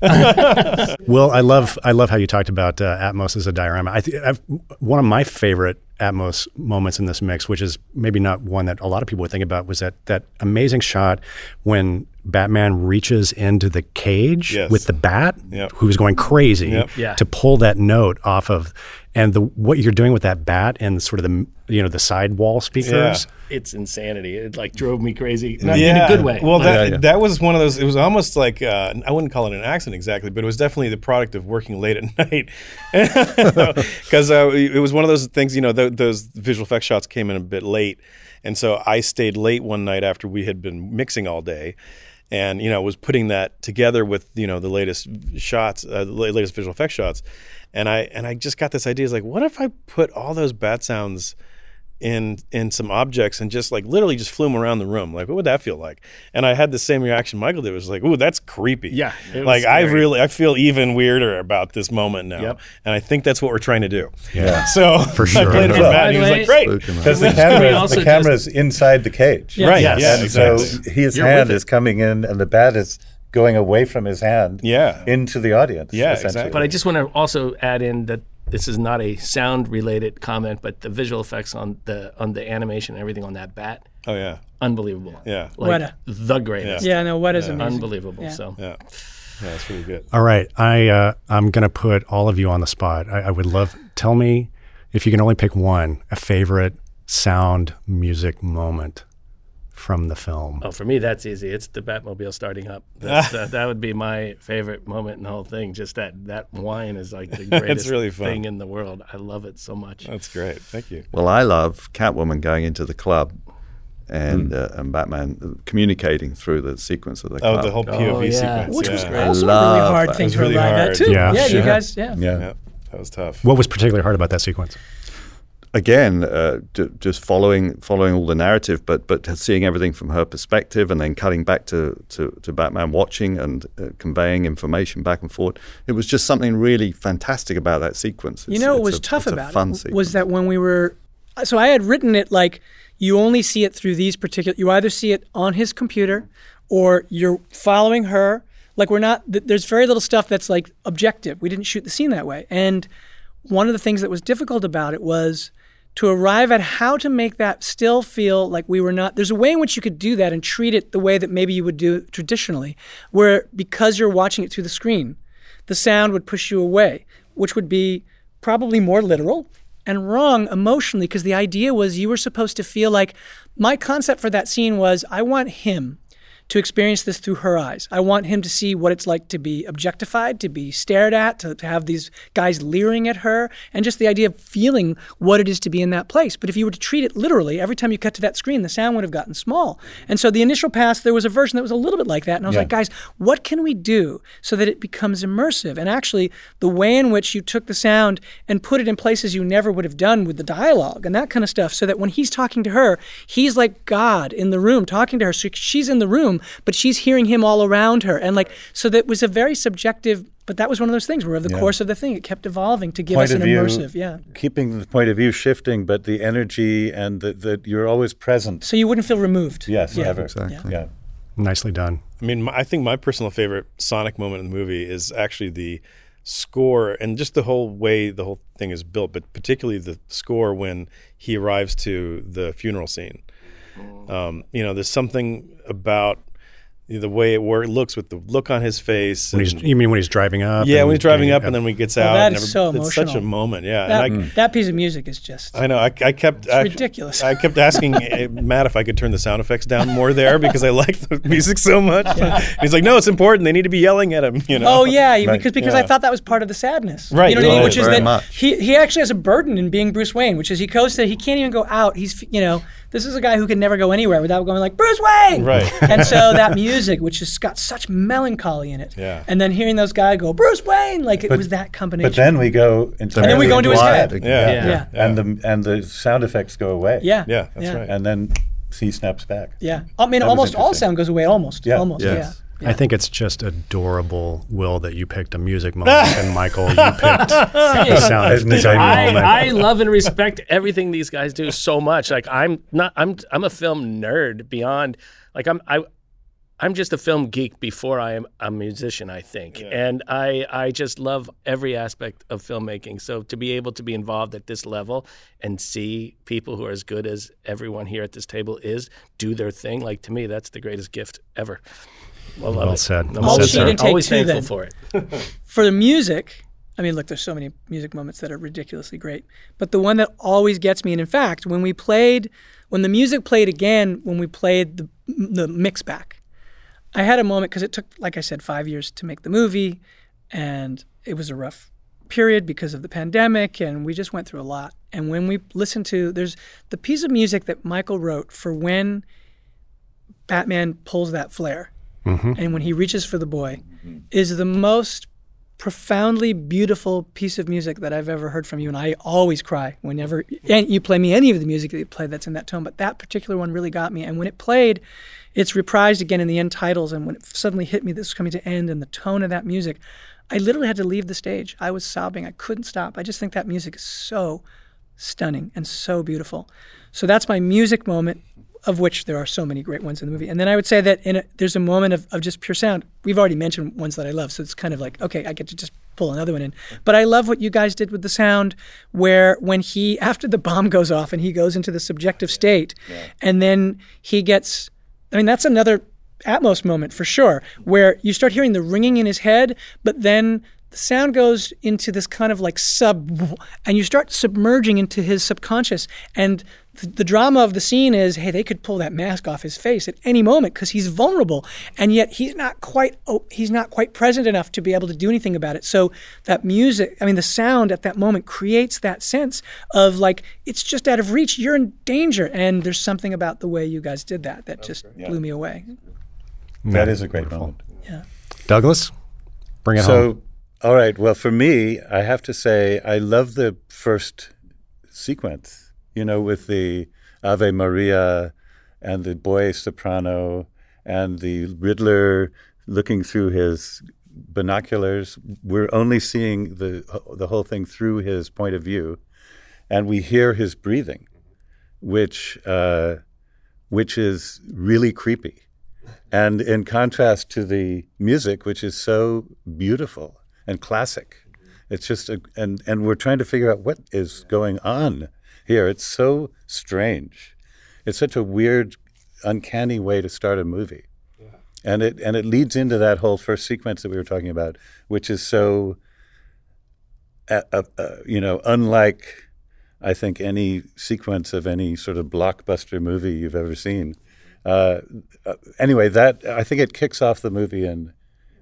Well, I love I love how you talked about uh, Atmos as a diorama. I think I've, one of my favorite Atmos moments in this mix, which is maybe not one that a lot of people would think about, was that that amazing shot when Batman reaches into the cage Yes. with the bat, Yep. who's going crazy, Yep. Yeah. to pull that note off of, and the what you're doing with that bat and sort of the you know the sidewall speakers. It's insanity. It like drove me crazy. Not in a good way. Well, Like, that Yeah, yeah. that was one of those. It was almost like uh, I wouldn't call it an accident exactly, but it was definitely the product of working late at night. Because uh, it was one of those things. You know, th- those visual effects shots came in a bit late, and so I stayed late one night after we had been mixing all day. And you know, was putting that together with you know the latest shots, uh, the latest visual effects shots, and I and I just got this idea: is like, what if I put all those bat sounds in in some objects and just like literally just flew them around the room. Like, what would that feel like? And I had the same reaction Michael did. It was like, ooh, that's creepy. Yeah, it was Like I really I feel even weirder about this moment now. Yep. And I think that's what we're trying to do. Yeah. So For sure. I played it for Matt and he was like, great. Spook 'em out. Because the camera, also the camera's inside the cage. Yeah. Right. Yes. Yeah, And So his You're hand is coming in, and the bat is going away from his hand. Yeah. Into the audience. Yeah, exactly. But I just want to also add in that this is not a sound related comment, but the visual effects on the on the animation, and everything on that bat, Oh yeah. unbelievable. Yeah. like Weta. the greatest. Yeah, no, what is amazing. Unbelievable. Yeah. So Yeah. Yeah, that's really good. All right, I uh, I'm gonna put all of you on the spot. I, I would love tell me if you can only pick one, a favorite sound music moment from the film. Oh, for me, that's easy. It's the Batmobile starting up. That's, uh, that would be my favorite moment in the whole thing. Just that that whine is like the greatest really fun. thing in the world. I love it so much. That's great. Thank you. Well, I love Catwoman going into the club and uh, and Batman communicating through the sequence of the Oh, the whole POV Oh, yeah. sequence. Which yeah. was I also a really hard that. thing It was to really arrive hard. at too. Yeah. yeah, you guys, yeah. yeah. Yeah, that was tough. What was particularly hard about that sequence? Again, uh, d- just following following all the narrative, but but seeing everything from her perspective, and then cutting back to to, to Batman watching and uh, conveying information back and forth. It was just something really fantastic about that sequence. You know it was a- tough about fun it sequence. was that when we were, so I had written it like you only see it through these particular. You either see it on his computer, or you're following her. Like we're not. th- There's very little stuff that's like objective. We didn't shoot the scene that way. And one of the things that was difficult about it was to arrive at how to make that still feel like we were not. There's a way in which you could do that and treat it the way that maybe you would do it traditionally, where because you're watching it through the screen, the sound would push you away, which would be probably more literal and wrong emotionally because the idea was you were supposed to feel like my concept for that scene was I want him to experience this through her eyes. I want him to see what it's like to be objectified, to be stared at, to, to have these guys leering at her, and just the idea of feeling what it is to be in that place. But if you were to treat it literally, every time you cut to that screen, the sound would have gotten small. And so the initial pass, there was a version that was a little bit like that. And I was like, guys, what can we do so that it becomes immersive? And actually, the way in which you took the sound and put it in places you never would have done with the dialogue and that kind of stuff, so that when he's talking to her, he's like God in the room talking to her. So she's in the room, but she's hearing him all around her. And like, so that was a very subjective, but that was one of those things where over the course of the thing, it kept evolving to give Point us an view, immersive, yeah. keeping the point of view shifting, but the energy and that that you're always present. So you wouldn't feel removed. Yes, Yeah. ever. Exactly. Yeah. Nicely done. I mean, my, I think my personal favorite Sonic moment in the movie is actually the score and just the whole way the whole thing is built, but particularly the score when he arrives to the funeral scene. Um, you know, there's something about the way it work, looks with the look on his face. When he's, and- you mean when he's driving up? yeah, when he's driving getting- up and then when he gets Oh, out. that and is every- so It's such a moment, yeah. That, and I, that piece of music is just. I know. I, I kept I- ridiculous. I kept asking eh, Matt if I could turn the sound effects down more there because I like the music so much. He's like, "No, it's important. They need to be yelling at him." You know. Oh yeah, Right. because because I thought that was part of the sadness. Right, You know what I mean? Which is Very that much. he he actually has a burden in being Bruce Wayne, which is he goes to he can't even go out. He's you know this is a guy who can never go anywhere without going like Bruce Wayne. Right. And so that music, which has got such melancholy in it. Yeah. And then hearing those guys go Bruce Wayne, like it was that combination. But then we go into And then we go into his head. again. Yeah. Yeah. yeah. and the and the sound effects go away. Yeah. Yeah, that's yeah. right. and then he snaps back. Yeah. I mean, That almost all sound goes away. Almost. Yeah. Almost. Yes. Yeah. I think it's just adorable, Will, that you picked a music moment, and Michael, you picked the sound Isn't it design moment. I, I love and respect everything these guys do so much. Like I'm not I'm I'm a film nerd beyond like I'm I I'm just a film geek before I am a musician, I think. And I I just love every aspect of filmmaking. So to be able to be involved at this level and see people who are as good as everyone here at this table is do their thing, like to me that's the greatest gift ever. I love Well it. said. I'm Well always, said, sir. Cheat and take always two, thankful then. for it. for the music, I mean, look, there's so many music moments that are ridiculously great. But the one that always gets me, and in fact, when we played, when the music played again, when we played the the mix back, I had a moment because it took, like I said, five years to make the movie, and it was a rough period because of the pandemic, and we just went through a lot. And when we listened to, there's the piece of music that Michael wrote for when Batman pulls that flare Mm-hmm. and when he reaches for the boy mm-hmm. is the most profoundly beautiful piece of music that I've ever heard from you. And I always cry whenever and you play me any of the music that you play that's in that tone. But that particular one really got me. And when it played, it's reprised again in the end titles. And when it suddenly hit me, this was coming to end, and the tone of that music, I literally had to leave the stage. I was sobbing. I couldn't stop. I just think that music is so stunning and so beautiful. So that's my music moment, of which there are so many great ones in the movie. And then I would say that in a, there's a moment of, of just pure sound. We've already mentioned ones that I love, so it's kind of like okay, I get to just pull another one in. But I love what you guys did with the sound, where when he after the bomb goes off and he goes into the subjective state, and then he gets. I mean, that's another Atmos moment for sure, where you start hearing the ringing in his head, but then the sound goes into this kind of like sub, and you start submerging into his subconscious. And the, the drama of the scene is, hey, they could pull that mask off his face at any moment because he's vulnerable, and yet he's not quite oh, he's not quite present enough to be able to do anything about it. So that music, I mean, the sound at that moment creates that sense of like it's just out of reach. You're in danger, and there's something about the way you guys did that that just blew me away. That is a great moment. Yeah. Douglas, bring it home. So, home. all right. Well, for me, I have to say I love the first sequence. You know, with the Ave Maria and the boy soprano and the Riddler looking through his binoculars. We're only seeing the the whole thing through his point of view, and we hear his breathing, which uh, which is really creepy. And in contrast to the music, which is so beautiful and classic, it's just a, and and we're trying to figure out what is going on here. It's so strange. It's such a weird, uncanny way to start a movie, and it and it leads into that whole first sequence that we were talking about, which is so, uh, uh, uh, you know, unlike I think any sequence of any sort of blockbuster movie you've ever seen. Uh, uh, anyway, that I think it kicks off the movie in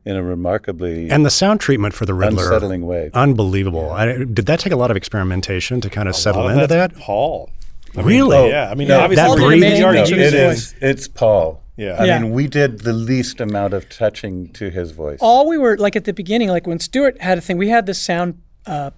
in a remarkably And the sound treatment for the Riddler, unsettling way. unbelievable. I, did that take a lot of experimentation to kind of settle into that? Paul. I mean, Really? yeah. I mean, Yeah, obviously, that breathing- No, to used his it it. is. It's Paul. Yeah. I Yeah. mean, we did the least amount of touching to his voice. all we were like at the beginning, like when Stuart had a thing, we had this sound uh,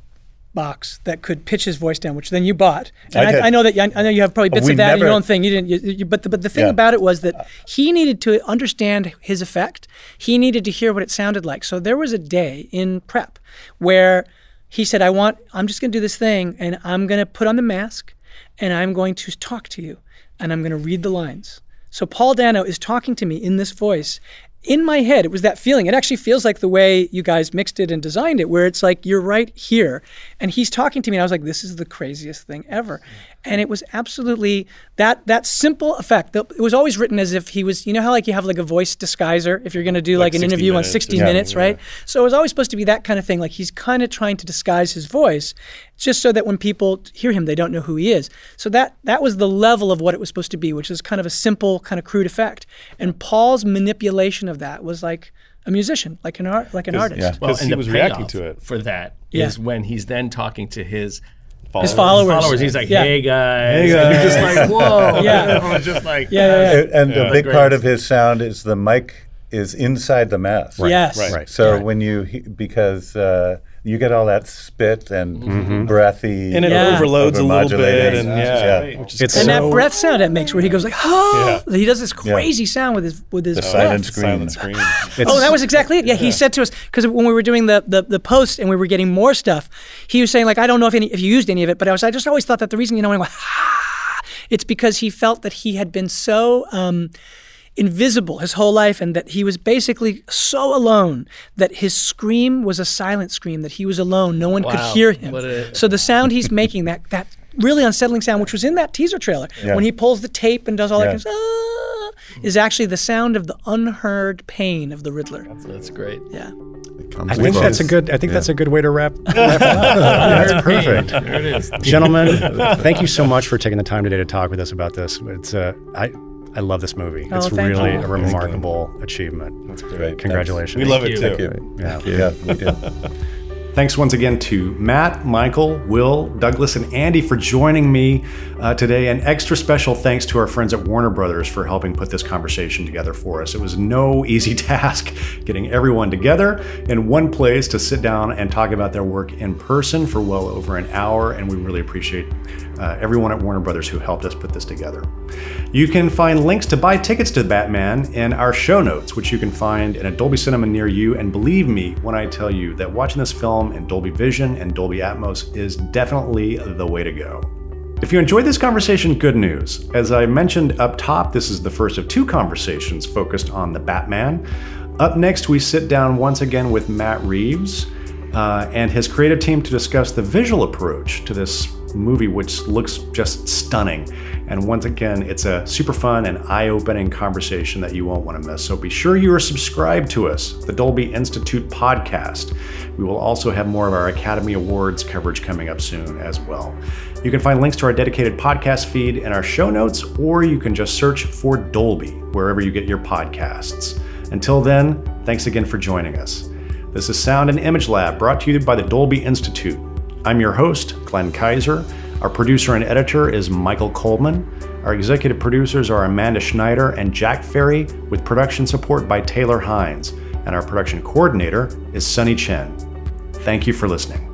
box that could pitch his voice down, which then you bought. And I I. I, know that I know you have probably bits We of that in your own thing. You didn't, you, you, but the, but the thing Yeah. about it was that he needed to understand his effect. He needed to hear what it sounded like. So there was a day in prep where he said, "I want. I'm just going to do this thing, and I'm going to put on the mask, and I'm going to talk to you, and I'm going to read the lines." So Paul Dano is talking to me in this voice. In my head, it was that feeling. It actually feels like the way you guys mixed it and designed it, where it's like you're right here. And he's talking to me, and I was like, this is the craziest thing ever. And it was absolutely that that simple effect. It was always written as if he was, you know how like you have like a voice disguiser if you're going to do like, Like an interview on minutes or 60 something, minutes, right? So it was always supposed to be that kind of thing. Like he's kind of trying to disguise his voice, just so that when people hear him, they don't know who he is. So that that was the level of what it was supposed to be, which is kind of a simple, kind of crude effect. And Paul's manipulation of that was like a musician, like an art, like an artist. yeah. Well, 'Cause and he was reacting to it. for that is Yeah. when he's then talking to his Followers. His followers. His followers. He's like, Yeah. "Hey guys," Hey, and you're just like, "Whoa!" Yeah. It's just like, Yeah, yeah, yeah. and a big part of his sound is the mic is inside the mask. Yes. Right. Right. So when you because uh, you get all that spit and breathy, and it Yeah. overloads a little bit, Overmodulating. and Yeah. yeah, which is It's And so, that breath sound it makes, where he goes like, "Oh," he does this crazy sound with his with his The silent scream. silent scream. Oh, that was exactly it. Yeah, he said to us because when we were doing the, the the post and we were getting more stuff, he was saying like, I don't know if any if you used any of it, but I was I just always thought that the reason you know when I went, ah, it's because he felt that he had been so. Um, invisible his whole life and that he was basically so alone that his scream was a silent scream that he was alone no one could hear him a- so the sound he's making that that really unsettling sound which was in that teaser trailer Yeah. when he pulls the tape and does all Yeah. that kind of ah, is actually the sound of the unheard pain of the riddler That's great. yeah I think that's a good. I think that's a good way to wrap. wrap up. that's perfect. There it is. Gentlemen, thank you so much for taking the time today to talk with us about this. It's uh, I I love this movie. Oh, it's really you. a remarkable achievement. That's great. Congratulations. We love it Thank too. you. Thank Yeah. you. Yeah, we do. Thanks once again to Matt, Michael, Will, Douglas, and Andy for joining me uh, today. And extra special thanks to our friends at Warner Brothers for helping put this conversation together for us. It was no easy task getting everyone together in one place to sit down and talk about their work in person for well over an hour. And we really appreciate uh, everyone at Warner Brothers who helped us put this together. You can find links to buy tickets to Batman in our show notes, which you can find in a Dolby Cinema near you. And believe me when I tell you that watching this film in Dolby Vision and Dolby Atmos is definitely the way to go. If you enjoyed this conversation, good news. As I mentioned up top, this is the first of two conversations focused on the Batman. Up next, we sit down once again with Matt Reeves uh, and his creative team to discuss the visual approach to this movie which looks just stunning. And once again, it's a super fun and eye opening conversation that you won't want to miss. So be sure you are subscribed to us, the Dolby Institute podcast. We will also have more of our Academy Awards coverage coming up soon as well. You can find links to our dedicated podcast feed in our show notes, or you can just search for Dolby wherever you get your podcasts. Until then, thanks again for joining us. This is Sound and Image Lab brought to you by the Dolby Institute. I'm your host, Glenn Kiser. Our producer and editor is Michael Coleman. Our executive producers are Amanda Schneider and Jack Ferry, with production support by Taylor Hines. And our production coordinator is Sunny Chen. Thank you for listening.